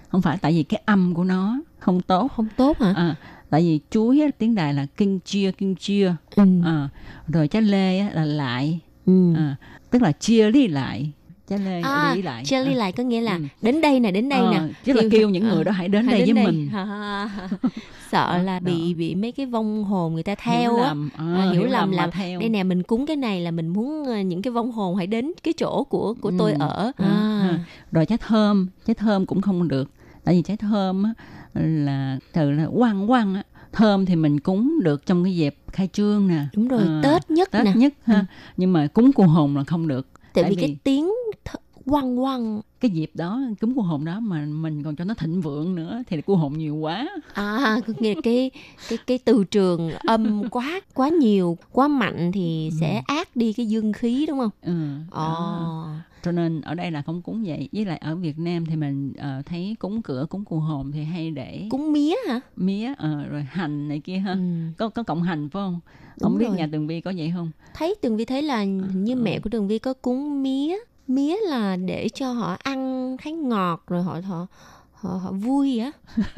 Không phải tại vì cái âm của nó không tốt. Không tốt hả? À, tại vì chuối á, tiếng đài là kinh chia kinh chia. Ừ. à, rồi trái lê á, là lại. Ừ. à, tức là chia đi lại lê à, đi lại. Jelly à, lại có nghĩa là Ừ. đến đây nè đến đây ờ, nè. chứ là Kêu- những ờ, người đó hãy đến hãy đây với mình. À, sợ là Đó. bị bị mấy cái vong hồn người ta theo hiểu á. lầm, à, À, hiểu hiểu lầm lầm là theo. đây nè mình cúng cái này là mình muốn ờ, những cái vong hồn hãy đến cái chỗ của của tôi Ừ. ở. Ừ, à. ha. rồi trái thơm trái thơm cũng không được. Tại vì trái thơm á, là từ là quăng quăng á thơm thì mình cúng được trong cái dịp khai trương nè. Đúng rồi À, tết nhất tết nè. nhất ha. Ừ. nhưng mà cúng cô hồn là không được tại, tại vì, vì- cái tiếng th- quăng quăng cái dịp đó cúng cô hồn đó mà mình còn cho nó thịnh vượng nữa thì cô hồn nhiều quá à nghĩa cái cái cái từ trường âm quá quá nhiều quá mạnh thì sẽ át đi cái dương khí đúng không ừ, Ồ. đó. cho nên ở đây là không cúng vậy với lại ở Việt Nam thì mình ờ, thấy cúng cửa cúng cô hồn thì hay để cúng mía hả mía ờ, rồi hành này kia ha ừ. có có cộng hành phải không Đúng không biết rồi. nhà tường vi có vậy không thấy tường vi thấy là hình như Ừ. mẹ của tường vi có cúng mía mía là để cho họ ăn thấy ngọt rồi họ họ họ, họ vui á?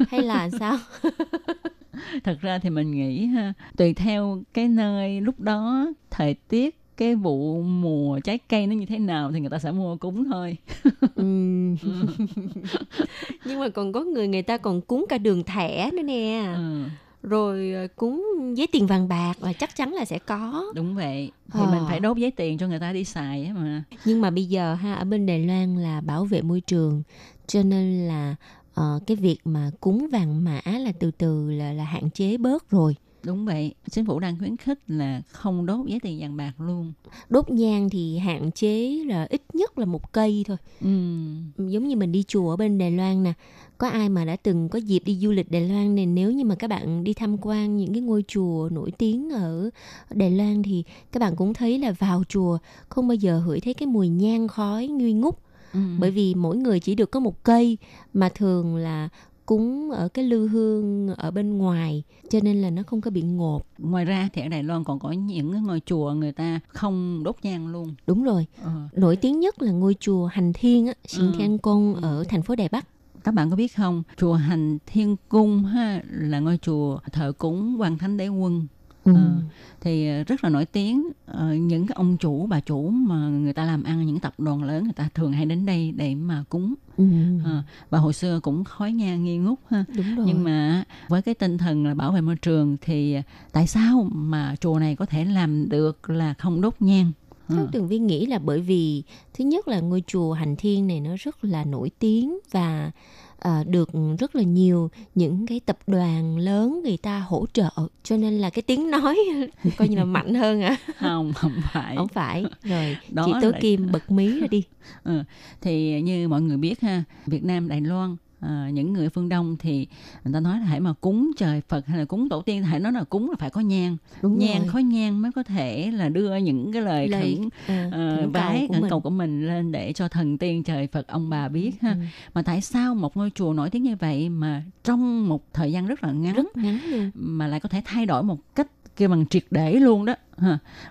Hay là sao? Thật ra thì mình nghĩ ha tùy theo cái nơi lúc đó thời tiết cái vụ mùa trái cây nó như thế nào thì người ta sẽ mua cúng thôi. Ừm. nhưng mà còn có người người ta còn cúng cả đường thẻ nữa nè. Ừ, rồi ờ, cúng giấy tiền vàng bạc là chắc chắn là sẽ có. Đúng vậy. Thì Ờ. mình phải đốt giấy tiền cho người ta đi xài mà. Nhưng mà bây giờ ha ở bên Đài Loan là bảo vệ môi trường cho nên là ờ, cái việc mà cúng vàng mã là từ từ là là hạn chế bớt rồi. Đúng vậy. Chính phủ đang khuyến khích là không đốt giấy tiền vàng bạc luôn. Đốt nhang thì hạn chế là ít nhất là một cây thôi. Ừ. giống như mình đi chùa ở bên Đài Loan nè có ai mà đã từng có dịp đi du lịch Đài Loan này nếu như mà các bạn đi tham quan những cái ngôi chùa nổi tiếng ở Đài Loan thì các bạn cũng thấy là vào chùa không bao giờ hửi thấy cái mùi nhang khói nghi ngút Ừ. bởi vì mỗi người chỉ được có một cây mà thường là cúng ở cái lư hương ở bên ngoài cho nên là nó không có bị ngột ngoài ra thì ở Đài Loan còn có những cái ngôi chùa người ta không đốt nhang luôn đúng rồi ờ. nổi tiếng nhất là ngôi chùa Hành Thiên á, Xin Ừ. Thiên Công Ừ. ở thành phố Đài Bắc các bạn có biết không chùa hành thiên cung ha là ngôi chùa thờ cúng quan thánh đế quân ừ. Ờ. thì ờ, rất là nổi tiếng Ờ, những cái ông chủ bà chủ mà người ta làm ăn những tập đoàn lớn người ta thường hay đến đây để mà cúng Ừ. Ờ, và hồi xưa cũng khói nhang nghi ngút ha đúng rồi nhưng mà với cái tinh thần là bảo vệ môi trường thì tại sao mà chùa này có thể làm được là không đốt nhang Theo Ờ. Tường Vi nghĩ là bởi vì thứ nhất là ngôi chùa Hành Thiên này nó rất là nổi tiếng và à, được rất là nhiều những cái tập đoàn lớn người ta hỗ trợ cho nên là cái tiếng nói coi như là mạnh hơn à không không phải không phải rồi Đó chị Tố là- Kim bật mí ra đi Ừ. Thì như mọi người biết ha, Việt Nam, Đài Loan, à, những người phương Đông thì người ta nói là hãy mà cúng trời Phật hay là cúng tổ tiên, hãy nói là cúng là phải có nhang, đúng nhang rồi khói nhang mới có thể là đưa những cái lời, Lời, khẩn à, ờ, khẩn mình. cầu của mình lên để cho thần tiên trời Phật ông bà biết ha. Ừ, Mà tại sao một ngôi chùa nổi tiếng như vậy mà trong một thời gian rất là ngắn rất ngắn luôn mà lại có thể thay đổi một cách kêu bằng triệt để luôn đó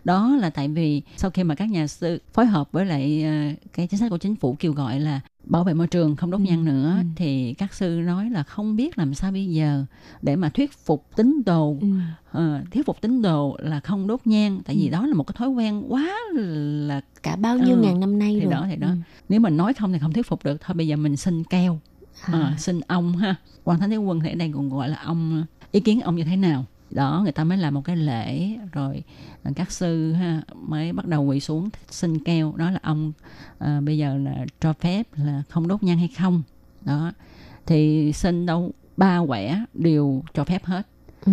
đó là tại vì sau khi mà các nhà sư phối hợp với lại ờ, cái chính sách của chính phủ kêu gọi là bảo vệ môi trường không đốt nhang nữa Ừ. thì các sư nói là không biết làm sao bây giờ để mà thuyết phục tín đồ Ừ. ờ, thuyết phục tín đồ là không đốt nhang tại vì Ừ. đó là một cái thói quen quá là cả bao nhiêu Ừ, ngàn năm nay thì rồi đó, thì đó. Ừ. nếu mình nói không thì không thuyết phục được thôi bây giờ mình xin keo À. à, xin ông ha quan thánh đế quân thì ở đây còn gọi là ông ý kiến ông như thế nào đó người ta mới làm một cái lễ rồi các sư ha mới bắt đầu quỳ xuống xin keo đó là ông à, bây giờ là cho phép là không đốt nhang hay không. Đó thì xin đâu ba quẻ đều cho phép hết. Ừ.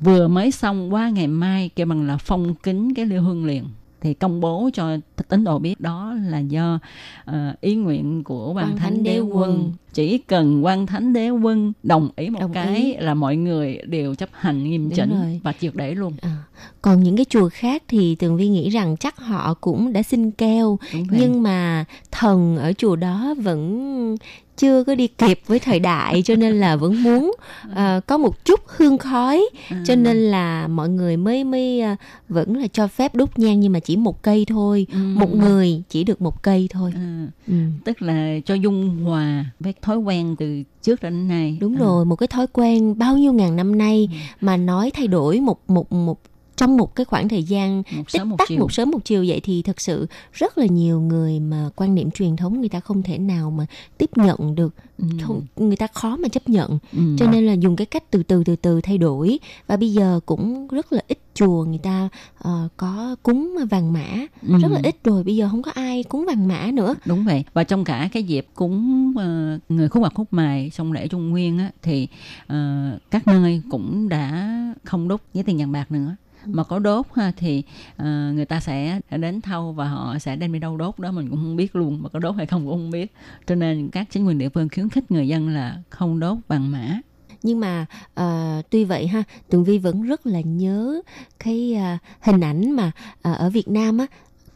vừa mới xong qua ngày mai kêu bằng là phong kính cái liêu hương liền thì công bố cho tín đồ biết đó là do ờ, ý nguyện của quan Quan thánh Thánh đế quân chỉ cần quan thánh đế quân đồng ý một Đồng cái ý. là mọi người đều chấp hành nghiêm Đúng chỉnh rồi. và triệt để luôn À. Còn những cái chùa khác thì Tường Vi nghĩ rằng chắc họ cũng đã xin keo nhưng mà thần ở chùa đó vẫn chưa có đi kịp với thời đại cho nên là vẫn muốn ờ, có một chút hương khói. À, cho nên là mọi người mới mới ờ, vẫn là cho phép đốt nhang nhưng mà chỉ một cây thôi. Ừ, một người chỉ được một cây thôi. À, ừ. tức là cho dung hòa với thói quen từ trước đến nay. Đúng À, rồi một cái thói quen bao nhiêu ngàn năm nay Ừ. mà nói thay đổi một một một trong một cái khoảng thời gian một tích tắc chiều. một sớm một chiều vậy thì thật sự rất là nhiều người mà quan niệm truyền thống người ta không thể nào mà tiếp nhận được Ừ, không người ta khó mà chấp nhận. Ừ. cho nên là dùng cái cách từ từ từ từ thay đổi. Và bây giờ cũng rất là ít chùa người ta ờ, có cúng vàng mã. Ừ. rất là ít rồi bây giờ không có ai cúng vàng mã nữa. Đúng vậy. Và trong cả cái dịp cúng ờ, người khúc mặt khúc mài trong lễ trung nguyên á thì ờ, các nơi cũng đã không đốt với tiền vàng bạc nữa mà có đốt ha, thì uh, người ta sẽ đến thâu và họ sẽ đem đi đâu đốt đó mình cũng không biết luôn mà có đốt hay không cũng không biết. Cho nên các chính quyền địa phương khuyến khích người dân là không đốt vàng mã. Nhưng mà uh, tuy vậy ha tường vi vẫn rất là nhớ cái uh, hình ảnh mà uh, ở việt nam á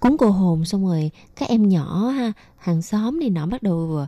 cúng cô hồn xong rồi các em nhỏ ha hàng xóm này nọ bắt đầu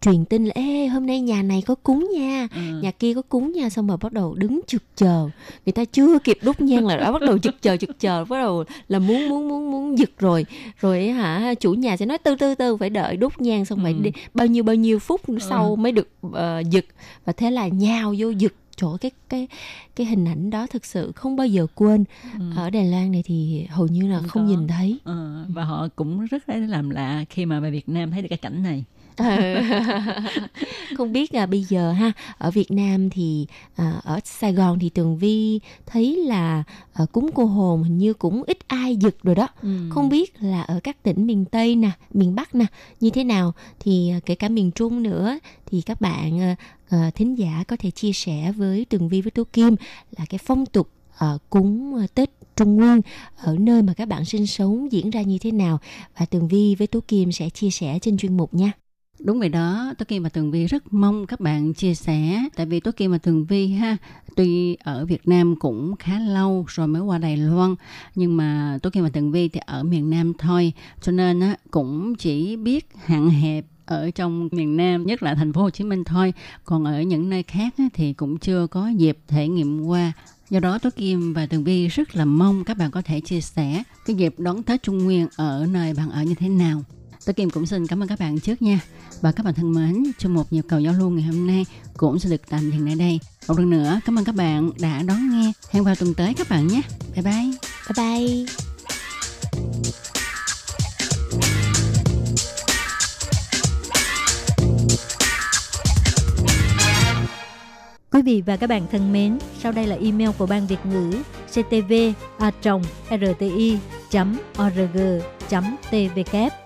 truyền tin là Ê, hôm nay nhà này có cúng nha. Ừ. nhà kia có cúng nha xong rồi bắt đầu đứng trực chờ. Người ta chưa kịp đốt nhang là đã bắt đầu trực chờ trực chờ bắt đầu là muốn muốn muốn muốn giật rồi. Rồi hả chủ nhà sẽ nói từ từ từ phải đợi đốt nhang xong phải Ừ. đi. Bao nhiêu bao nhiêu phút sau mới được ờ, giật. Và thế là nhào vô giật. Chỗ cái cái cái hình ảnh đó thực sự không bao giờ quên. Ừ. ở Đài Loan này thì hầu như là Không không có. nhìn thấy. Ờ, và họ cũng rất là làm lạ khi mà về Việt Nam thấy được cái cảnh này không biết là bây giờ ha ở Việt Nam thì à, ở Sài Gòn thì Tường Vi thấy là à, cúng cô hồn hình như cũng ít ai giật rồi đó Ừ. không biết là ở các tỉnh miền Tây nè miền Bắc nè như thế nào thì à, kể cả miền Trung nữa thì các bạn à, thính giả có thể chia sẻ với Tường Vi với Tố Kim là cái phong tục à, cúng Tết Trung Nguyên ở nơi mà các bạn sinh sống diễn ra như thế nào và Tường Vi với Tố Kim sẽ chia sẻ trên chuyên mục nha. Đúng vậy đó, Tố Kim và Tường Vi rất mong các bạn chia sẻ. Tại vì Tố Kim và Tường Vi ha, tuy ở Việt Nam cũng khá lâu rồi mới qua Đài Loan, nhưng mà Tố Kim và Tường Vi thì ở miền Nam thôi, cho nên á cũng chỉ biết hạn hẹp ở trong miền Nam, nhất là thành phố Hồ Chí Minh thôi. Còn ở những nơi khác á, thì cũng chưa có dịp thể nghiệm qua. Do đó Tố Kim và Tường Vi rất là mong các bạn có thể chia sẻ cái dịp đón Tết Trung Nguyên ở nơi bạn ở như thế nào. Tố Kim cũng xin cảm ơn các bạn trước nha. Và các bạn thân mến, trong một nhịp cầu giao lưu ngày hôm nay cũng sẽ được tạm dừng tại đây. Một lần nữa, cảm ơn các bạn đã đón nghe. Hẹn vào tuần tới các bạn nhé. Bye bye. Bye bye. Quý vị và các bạn thân mến, sau đây là email của Ban Việt ngữ ctv a rti org tvk